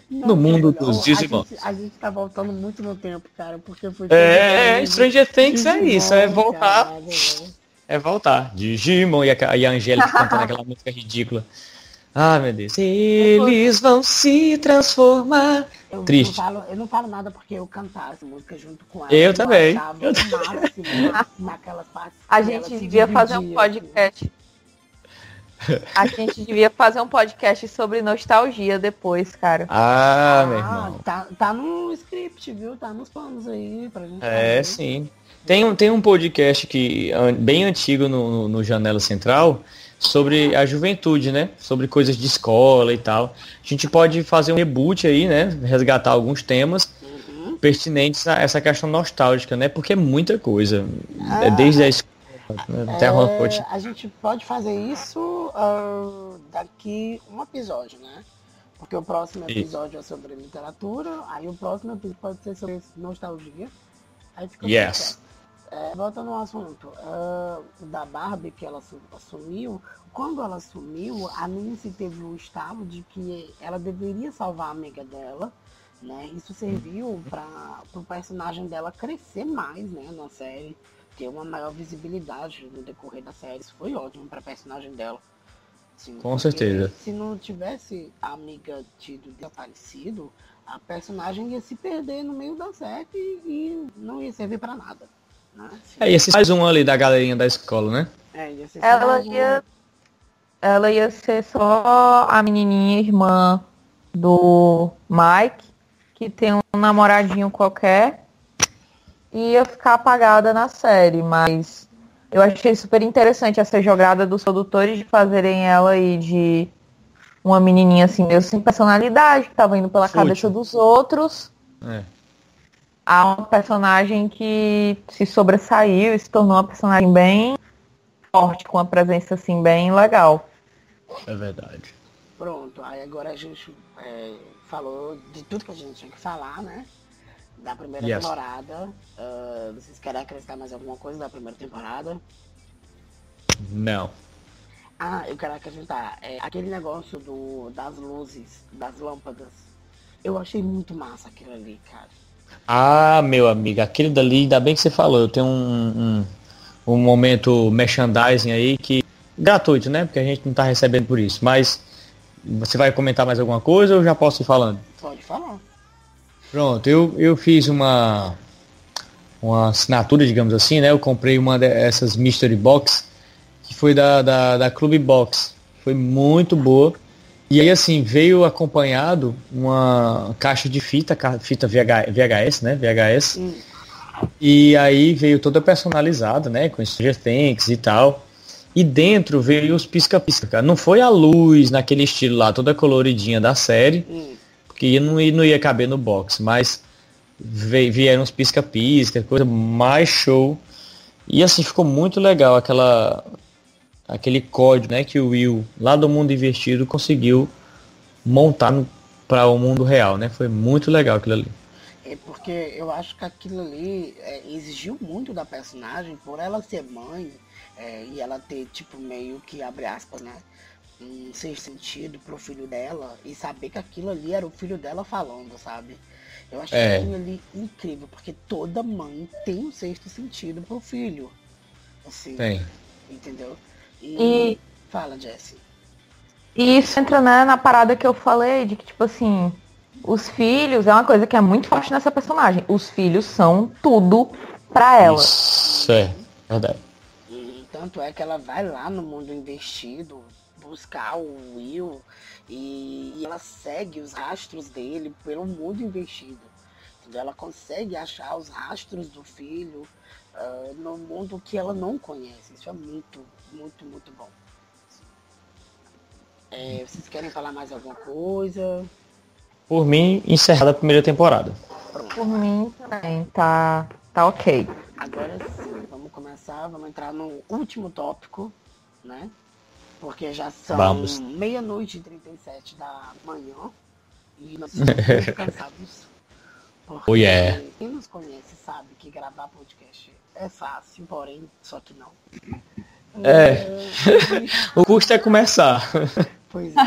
No mundo Não, dos a Digimon. gente, a gente tá voltando muito no tempo, cara, porque foi... É, Stranger Things é isso, é Digimon, voltar. cara, velho. É voltar. Digimon e a, e a Angélica cantando aquela música ridícula. Ah, meu Deus. Eles vão se transformar. Eu Triste. Não falo, eu não falo nada porque eu cantava essa música junto com ela. Eu também. achava Eu máximo naquelas partes. A gente se devia fazer um dividia, assim. podcast. A gente devia fazer um podcast sobre nostalgia depois, cara. Ah, meu Ah, irmão. tá, tá no script, viu? Tá nos planos aí pra gente É, fazer. sim. Tem um, tem um podcast que bem antigo no, no- no Janela Central sobre a juventude, né? Sobre coisas de escola e tal. A gente pode fazer um reboot aí, né? Resgatar alguns temas Uhum. pertinentes a essa questão nostálgica, né? Porque é muita coisa. É desde a escola né, até a É, Rockpot. a gente pode fazer isso ah, daqui um episódio, né? Porque o próximo episódio é sobre literatura, aí o próximo episódio pode ser sobre nostalgia. Aí fica Yes. É, voltando ao assunto ah, da Barbie que ela assu- assumiu, quando ela assumiu, a Nancy teve o estalo de que ela deveria salvar a amiga dela, né? Isso serviu para o personagem dela crescer mais, né, na série, ter uma maior visibilidade no decorrer da série. Isso foi ótimo para personagem dela. Assim, Com certeza. Se não tivesse a amiga tido desaparecido, a personagem ia se perder no meio da série e não ia servir para nada. É, e esse mais um ali da galerinha da escola, né? é, ia ser Ela ia, ela ia ser só a menininha irmã do Mike, que tem um namoradinho qualquer, e ia ficar apagada na série, mas eu achei super interessante essa jogada dos produtores de fazerem ela aí de uma menininha assim, meio sem personalidade, que tava indo pela Fútil. cabeça dos outros, É. a uma personagem que se sobressaiu e se tornou uma personagem bem forte, com uma presença assim bem legal. É verdade. Pronto, aí agora a gente é, falou de tudo que a gente tinha que falar, né? Da primeira Yes. temporada. Ah, vocês querem acrescentar mais alguma coisa da primeira temporada? Não. Ah, eu quero acrescentar. É, aquele negócio do, das luzes, das lâmpadas. Eu achei muito massa aquilo ali, cara. Ah, meu amigo, aquele dali, ainda bem que você falou. Eu tenho um, um, um momento merchandising aí que. Gratuito, né? Porque a gente não tá recebendo por isso. Mas você vai comentar mais alguma coisa ou já posso ir falando? Pode falar. Pronto, eu, eu fiz uma uma assinatura, digamos assim, né? Eu comprei uma dessas Mystery Box, que foi da, da, da Clube Box. Foi muito boa. E aí, assim, veio acompanhado uma caixa de fita, fita VH, VHS, né? VHS. Hum. E aí veio toda personalizada, né? Com Stranger Things e tal. E dentro veio os pisca-pisca. Não foi a luz naquele estilo lá, toda coloridinha da série Hum. que não, não ia caber no box, mas vieram uns pisca-pisca, coisa mais show. E assim ficou muito legal aquela aquele código, né, que o Will lá do mundo invertido conseguiu montar para o mundo real, né? Foi muito legal aquilo ali. É porque eu acho que aquilo ali é, exigiu muito da personagem por ela ser mãe é, e ela ter tipo meio que abre aspas, né? Um sexto sentido pro filho dela e saber que aquilo ali era o filho dela falando, sabe? Eu achei é. aquilo ali incrível, porque toda mãe tem um sexto sentido pro filho. Assim. Tem. Entendeu? E, e... fala, Jesse. E isso entra né, na parada que eu falei, de que, tipo assim, os filhos é uma coisa que é muito forte nessa personagem. Os filhos são tudo pra ela. Isso é, verdade. E, tanto é que ela vai lá no mundo investido buscar o Will e, e ela segue os rastros dele pelo mundo investido. Entendeu? Ela consegue achar os rastros do filho uh, no mundo que ela não conhece. Isso é muito, muito, muito bom. É, vocês querem falar mais alguma coisa? Por mim, encerrada a primeira temporada. Por mim também, tá, tá ok. Agora sim, vamos começar, vamos entrar no último tópico, né? Porque já são meia-noite e 37 da manhã e nós estamos cansados. Porque oh, yeah. quem nos conhece sabe que gravar podcast é fácil, porém, só que não. É. o custo é começar. Pois é.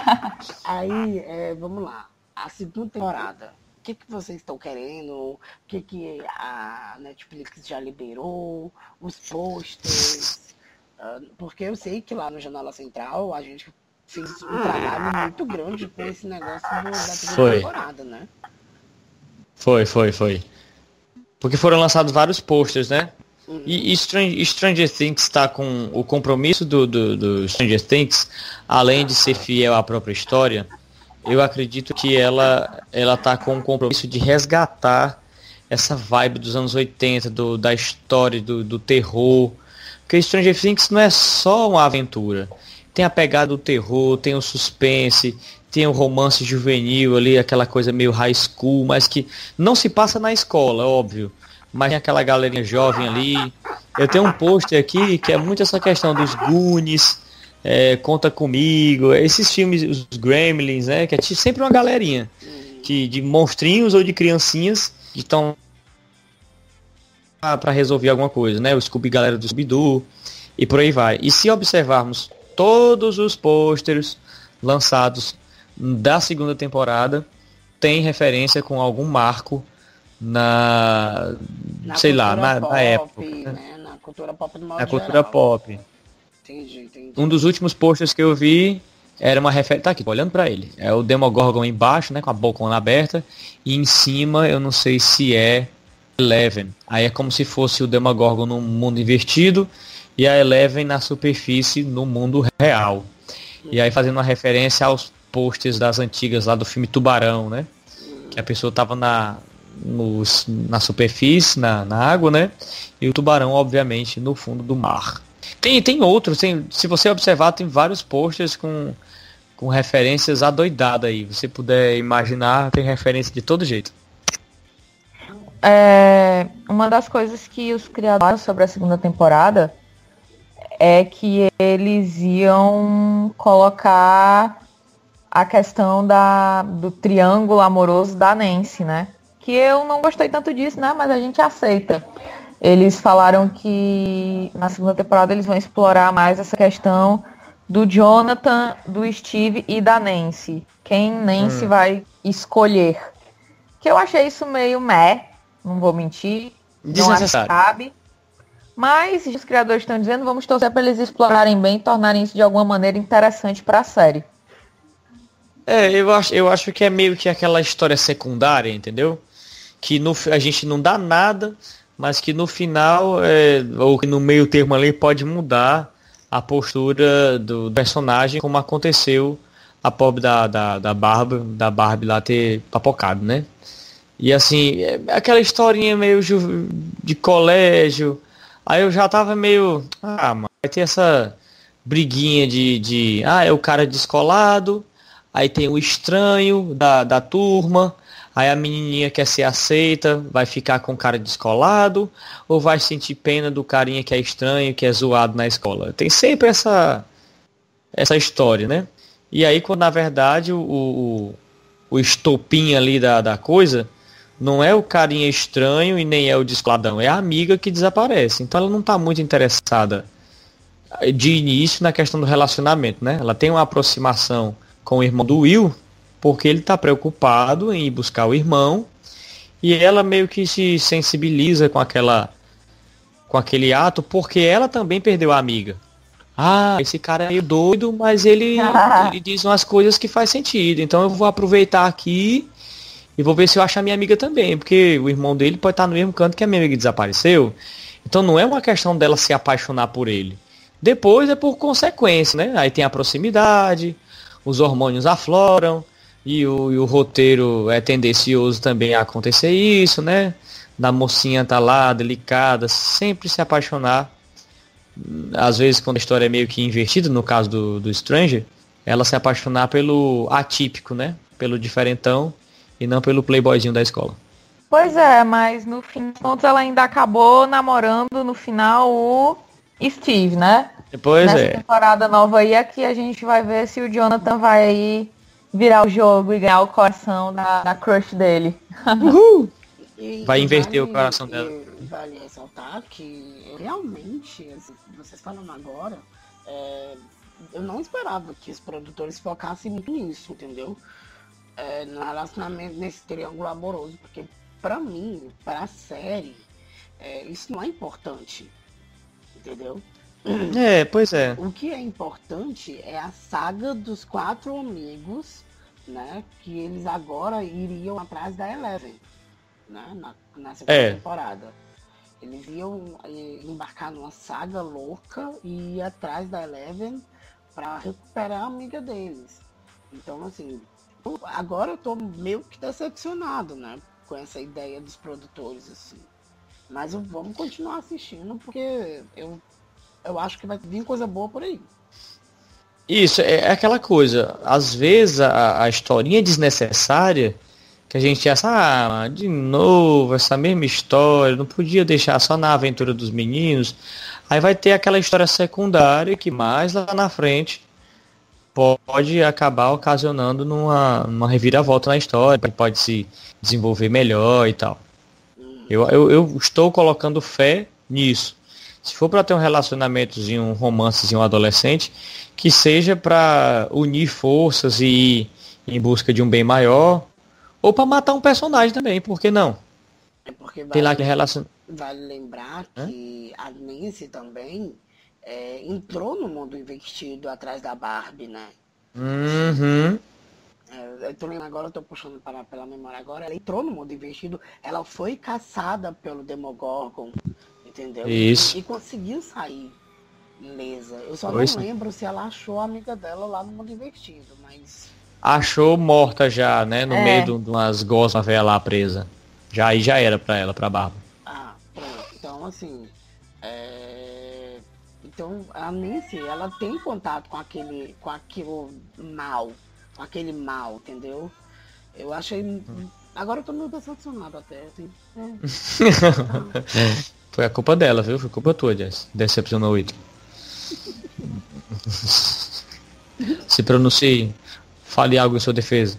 Aí, é, vamos lá a segunda temporada, o que, que vocês estão querendo? O que, que a Netflix já liberou? Os posters? Uh, porque eu sei que lá no Janela Central a gente fez um trabalho muito grande com esse negócio do, da segunda foi. temporada, né? Foi, foi, foi. Porque foram lançados vários posters, né? E, e Stranger, Stranger Things está com o compromisso do, do, do Stranger Things, além de ser fiel à própria história, eu acredito que ela ela tá com o compromisso de resgatar essa vibe dos anos 80, do, da história, do, do terror. Porque Stranger Things não é só uma aventura. Tem a pegada do terror, tem o suspense, tem o romance juvenil ali, aquela coisa meio high school, mas que não se passa na escola, óbvio. Mas tem aquela galerinha jovem ali. Eu tenho um pôster aqui que é muito essa questão dos Goonies, é, Conta Comigo, esses filmes, os Gremlins, né? Que é sempre uma galerinha que, de monstrinhos ou de criancinhas que estão para resolver alguma coisa, né? O Scooby galera do Scooby-Doo e por aí vai. E se observarmos todos os pôsteres lançados da segunda temporada, tem referência com algum marco na, na sei lá, na, pop, na época. Né? Na cultura pop do Na cultura geral. pop. Entendi, entendi. Um dos últimos posters que eu vi era uma referência. Tá aqui, olhando para ele. É o Demogorgon embaixo, né? Com a boca aberta. E em cima, eu não sei se é Eleven. Aí é como se fosse o Demogorgon no mundo invertido e a Eleven na superfície no mundo real. E aí fazendo uma referência aos posters das antigas lá do filme Tubarão, né? Que a pessoa tava na, na superfície, na, na água, né? E o tubarão, obviamente, no fundo do mar. Tem, tem outros, tem, se você observar, tem vários posters com, com referências adoidadas aí. Você puder imaginar, tem referência de todo jeito. É, uma das coisas que os criadores sobre a segunda temporada é que eles iam colocar a questão da, do triângulo amoroso da Nancy, né? Que eu não gostei tanto disso, né? Mas a gente aceita. Eles falaram que na segunda temporada eles vão explorar mais essa questão do Jonathan, do Steve e da Nancy. Quem Nancy hum. vai escolher. Que eu achei isso meio meh, não vou mentir. Não acho que cabe. Mas os criadores estão dizendo, vamos torcer para eles explorarem bem e tornarem isso de alguma maneira interessante para a série. É, eu acho, eu acho que é meio que aquela história secundária, entendeu? Que no, a gente não dá nada, mas que no final, é, ou no meio termo ali, pode mudar a postura do personagem, como aconteceu a pobre da, da, da Barbie, da Barbie lá ter papocado, né? E assim, é aquela historinha meio de colégio. Aí eu já tava meio. Ah, mano, vai ter essa briguinha de, de. Ah, é o cara descolado. aí tem o estranho da, da turma, aí a menininha quer ser aceita, vai ficar com cara descolado, ou vai sentir pena do carinha que é estranho, que é zoado na escola. Tem sempre essa, essa história, né? E aí, quando na verdade o, o, o estopim ali da, da coisa não é o carinha estranho e nem é o descoladão, é a amiga que desaparece. Então ela não está muito interessada de início na questão do relacionamento, né? Ela tem uma aproximação com o irmão do Will, porque ele está preocupado em ir buscar o irmão, e ela meio que se sensibiliza com aquela com aquele ato, porque ela também perdeu a amiga. Ah, esse cara é meio doido, mas ele, ele diz umas coisas que faz sentido. Então eu vou aproveitar aqui e vou ver se eu acho a minha amiga também, porque o irmão dele pode estar no mesmo canto que a minha amiga desapareceu. Então não é uma questão dela se apaixonar por ele. Depois é por consequência, né? Aí tem a proximidade, os hormônios afloram, e o, e o roteiro é tendencioso também a acontecer isso, né? Da mocinha tá lá, delicada, sempre se apaixonar. Às vezes quando a história é meio que invertida, no caso do, do Stranger, ela se apaixonar pelo atípico, né? Pelo diferentão e não pelo playboyzinho da escola. Pois é, mas no fim de ela ainda acabou namorando no final o Steve, né? Pois Nessa é. temporada nova aí é que a gente vai ver se o Jonathan vai aí virar o jogo e ganhar o coração da, da crush dele. E- Vai inverter vale- o coração dela. Vale ressaltar que realmente, assim, vocês falando agora, é, eu não esperava que os produtores focassem muito nisso, entendeu? É, no relacionamento, nesse triângulo amoroso, porque pra mim, pra série, é, isso não é importante, entendeu? É, pois é. O que é importante é a saga dos quatro amigos, né? Que eles agora iriam atrás da Eleven, né? Na, na segunda É. temporada. Eles iam eh, embarcar numa saga louca e ir atrás da Eleven para recuperar a amiga deles. Então, assim, agora eu tô meio que decepcionado, né? Com essa ideia dos produtores, assim. Mas vamos continuar assistindo porque eu eu acho que vai vir coisa boa por aí. Isso, é é aquela coisa. Às vezes a, a historinha é desnecessária, que a gente acha, ah, de novo, essa mesma história, não podia deixar só na aventura dos meninos. Aí vai ter aquela história secundária que mais lá na frente pode acabar ocasionando numa, numa reviravolta na história, que pode se desenvolver melhor e tal. Eu, eu, eu estou colocando fé nisso. Se for para ter um relacionamentozinho, um romancezinho adolescente, que seja para unir forças e ir em busca de um bem maior, ou para matar um personagem também, por que não? É porque Tem lá vale, aquele relacion... vale lembrar Hã? que a Nancy também é, entrou no mundo investido atrás da Barbie, né? Uhum. É, eu tô lembrando agora, eu tô puxando para, pela memória agora, ela entrou no mundo investido, ela foi caçada pelo Demogorgon, entendeu? Isso. E conseguiu sair ilesa. Eu só Pois não lembro se ela achou a amiga dela lá no mundo investido, mas Achou morta já, né? No É. meio de, umas gosmas velha lá presa. Já aí já era pra ela, pra Barba. Ah, pronto. Então, assim, é... então a Nancy, ela tem contato com aquele, com aquilo mal, com aquele mal, entendeu? Eu achei, agora eu tô meio decepcionado até, assim. É. Foi a culpa dela, viu? Foi culpa tua, Jess. Decepcionou o Ito. Se pronuncie. Fale algo em sua defesa.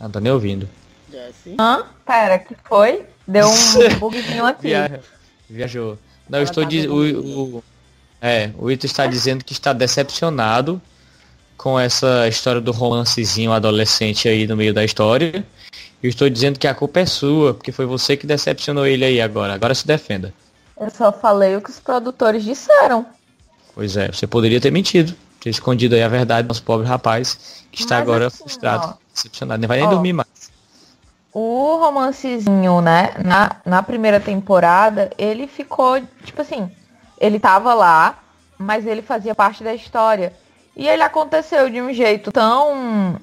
Não tô nem ouvindo. Jessie, Hã? Pera, que foi? Deu um bugzinho aqui. Via... Viajou. Não, eu Ela estou tá dizendo. O, o- É, o Ito está dizendo que está decepcionado com essa história do romancezinho adolescente aí no meio da história. Eu estou dizendo que a culpa é sua, porque foi você que decepcionou ele aí agora. Agora se defenda. Eu só falei o que os produtores disseram. Pois é, você poderia ter mentido. Ter escondido aí a verdade do nosso pobre rapaz, que está Mas agora assim, frustrado, ó. decepcionado. Nem vai nem Ó. dormir mais. O romancezinho, né, na, na primeira temporada, ele ficou, tipo assim, ele tava lá, mas ele fazia parte da história. E ele aconteceu de um jeito tão.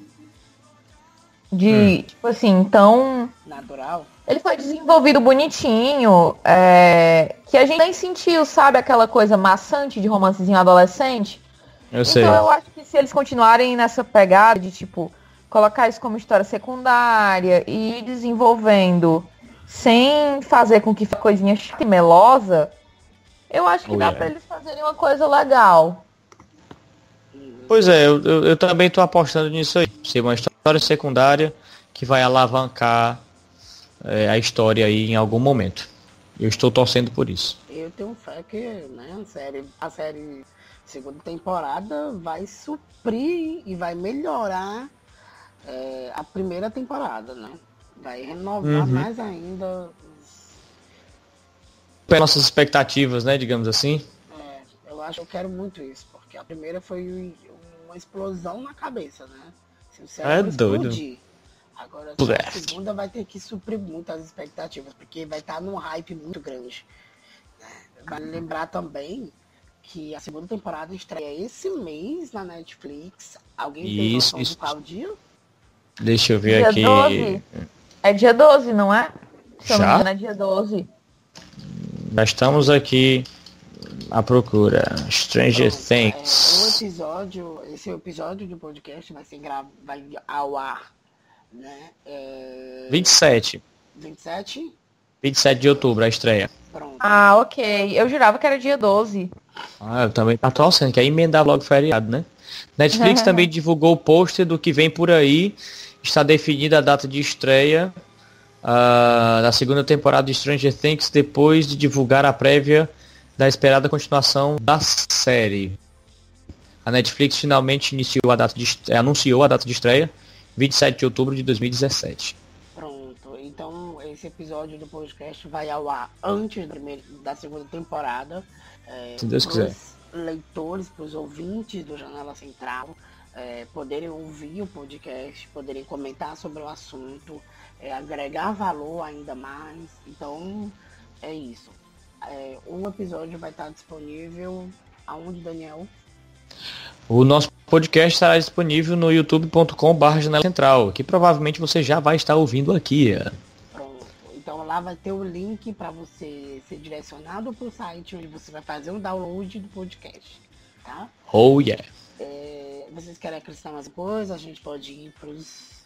De, tipo assim, tão. natural. Ele foi desenvolvido bonitinho, é, que a gente nem sentiu, sabe, aquela coisa maçante de romancezinho adolescente. Eu sei. Então eu acho que se eles continuarem nessa pegada de tipo colocar isso como história secundária e ir desenvolvendo sem fazer com que fique coisinha chata e melosa, eu acho que Oh, dá yeah. pra eles fazerem uma coisa legal. Pois é, eu, eu, eu também tô apostando nisso aí. Ser uma história secundária que vai alavancar é, a história aí em algum momento. Eu estou torcendo por isso. Eu tenho fé que né, a, série, a série segunda temporada vai suprir e vai melhorar é, a primeira temporada, né? Vai renovar Uhum. mais ainda. Pelas nossas expectativas, né, digamos assim. é, eu acho que eu quero muito isso, porque a primeira foi uma explosão na cabeça, né? Se o cérebro É doido. explodir. Agora a segunda vai ter que suprir muitas expectativas, porque vai estar num hype muito grande. né? Vale lembrar também que a segunda temporada estreia esse mês na Netflix. Alguém tem Isso, noção isso. de qual dia? Deixa eu ver Dia aqui. 12? É dia 12, não é? Se não Já? engano, é dia 12. Já estamos aqui à procura. Stranger Pronto, Things. É, o episódio, esse episódio do podcast vai ser gra... vai ao ar, né? É... 27. 27? 27 de outubro, a estreia. Pronto. Ah, ok. Eu jurava que era dia 12. Ah, eu também tá torcendo, que aí emendar logo o feriado, né? Netflix também divulgou o pôster do que vem por aí. Está definida a data de estreia ah, da segunda temporada de Stranger Things, depois de divulgar a prévia da esperada continuação da série. A Netflix finalmente iniciou a data de, est- anunciou a data de estreia, 27 de outubro de 2017. Pronto. Então esse episódio do podcast vai ao ar antes da, primeira, da segunda temporada. É, Se Deus quiser. leitores, para os ouvintes do Janela Central, é, poderem ouvir o podcast, poderem comentar sobre o assunto, é, agregar valor ainda mais. Então é isso. É, um episódio vai estar disponível aonde, Daniel? O nosso podcast estará disponível no youtube.com.br janela central, que provavelmente você já vai estar ouvindo aqui. Pronto. Então lá vai ter o link para você ser direcionado para o site onde você vai fazer o download do podcast. Tá? Oh yeah. É, vocês querem acrescentar mais coisa? A gente pode ir para os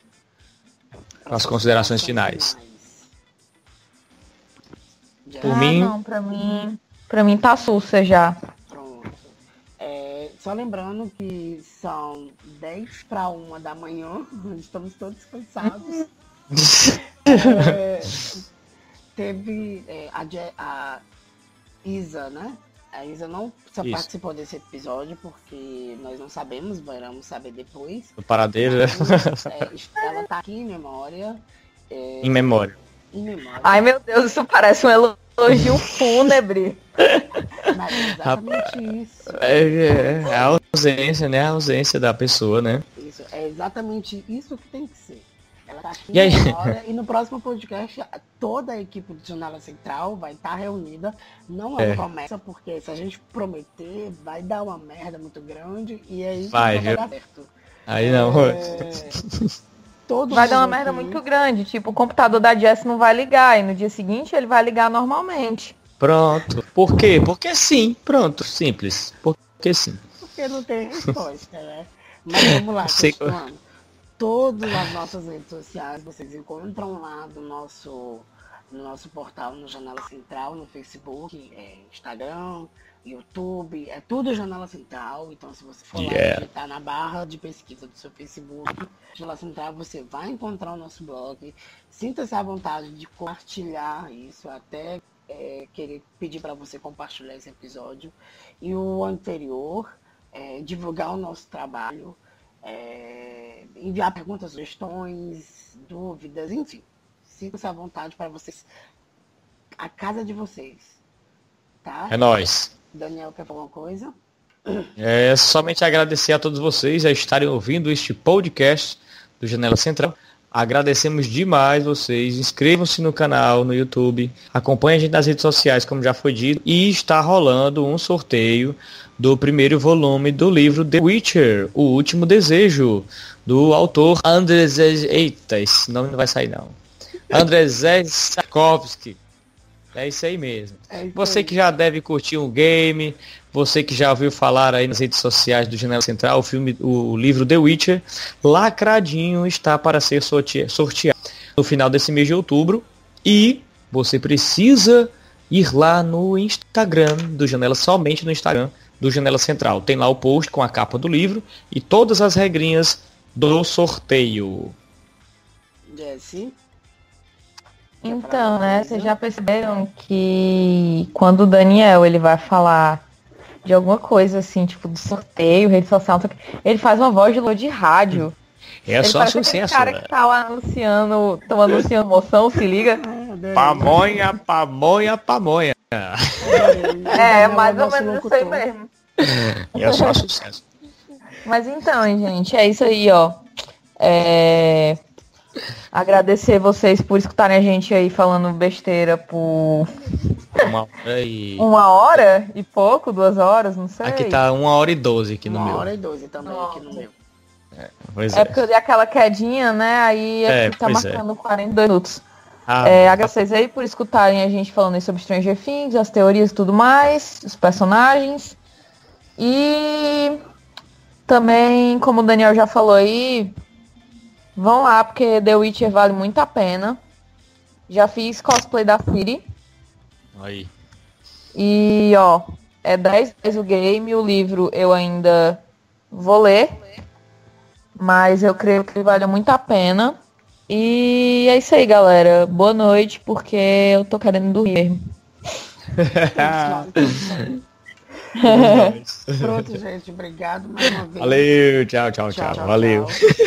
As considerações finais. Já, Por ah, mim- não, pra mim. Pra mim tá sussa já. pronto. É, só lembrando que são 10 para 1 da manhã, estamos todos cansados. É, teve é, a, a Isa, né? A Isa não Isso. participou desse episódio porque nós não sabemos, vamos saber depois. Do paradeiro, né? É, ela tá aqui em memória. é, em memória. Ai, meu Deus, isso parece um elogio fúnebre. Mas é exatamente isso. É, é, é a ausência, né? A ausência da pessoa, né? Isso, é exatamente isso que tem que ser. Ela tá aqui E aí? memória e no próximo podcast toda a equipe do Janela Central vai estar reunida. Não é, É. uma promessa, porque se a gente prometer, vai dar uma merda muito grande e aí Vai, não vai dar certo. Aí não. É, todo Vai dar uma merda muito grande. Tipo, o computador da Jess não vai ligar. E no dia seguinte ele vai ligar normalmente. Pronto. Por quê? Porque sim. Pronto. Simples. Porque sim. Porque não tem resposta, né? Mas vamos lá, Sei- continuando. Todas as nossas redes sociais vocês encontram lá no nosso, no nosso portal, no Janela Central, no Facebook, é, Instagram, YouTube, é tudo Janela Central. Então se você for lá Yeah. digitar na barra de pesquisa do seu Facebook, Janela Central, você vai encontrar o nosso blog. Sinta-se à vontade de compartilhar isso, até é, querer pedir para você compartilhar esse episódio. E o anterior, é, divulgar o nosso trabalho, é, enviar perguntas, sugestões, dúvidas, enfim. Sinta-se à vontade para vocês, a casa de vocês. Tá? É nóis. Daniel quer falar uma coisa? É somente agradecer a todos vocês a estarem ouvindo este podcast do Janela Central. Agradecemos demais vocês. Inscrevam-se no canal no YouTube. Acompanhem a gente nas redes sociais, como já foi dito. E está rolando um sorteio do primeiro volume do livro The Witcher, O Último Desejo, do autor Andrzej... Eita, esse nome não vai sair não. Andrzej Sapkowski. É isso aí mesmo. É isso Você aí. que já deve curtir um game, você que já ouviu falar aí nas redes sociais do Janela Central, o filme, o livro The Witcher, lacradinho está para ser sorte- sorteado no final desse mês de outubro. E você precisa ir lá no Instagram do Janela, somente no Instagram do Janela Central. Tem lá o post com a capa do livro e todas as regrinhas do sorteio. Jesse? Então, né, vocês já perceberam que quando o Daniel ele vai falar de alguma coisa assim, tipo do sorteio, rede social, o ele faz uma voz de louro de rádio. É ele só sucesso. cara né? que tá lá anunciando, tão anunciando moção, se liga. Pamonha, pamonha, pamonha. É, mais ou menos isso aí mesmo. E é só sucesso. Mas então, gente, é isso aí, ó. É... Agradecer vocês por escutarem a gente aí falando besteira por Uma hora e... uma hora e pouco, duas horas, não sei. Aqui tá uma hora e doze aqui no Uma meu. hora e doze também aqui no meu. Pois É é. porque eu dei aquela quedinha, né? Aí É, aqui tá é. marcando 42 minutos. Ah, É, vocês aí por escutarem a gente falando aí sobre Stranger Things, as teorias e tudo mais, os personagens. E também, como o Daniel já falou aí, vão lá, porque The Witcher vale muito a pena. Já fiz cosplay da Siri. Aí. E, ó, é 10 vezes o game, o livro eu ainda vou ler. Mas eu creio que vale muito a pena. E é isso aí, galera. Boa noite, porque eu tô querendo dormir mesmo. Pronto, gente. Obrigado mais uma vez. Valeu, tchau, tchau, tchau. Tchau, tchau, Valeu. tchau.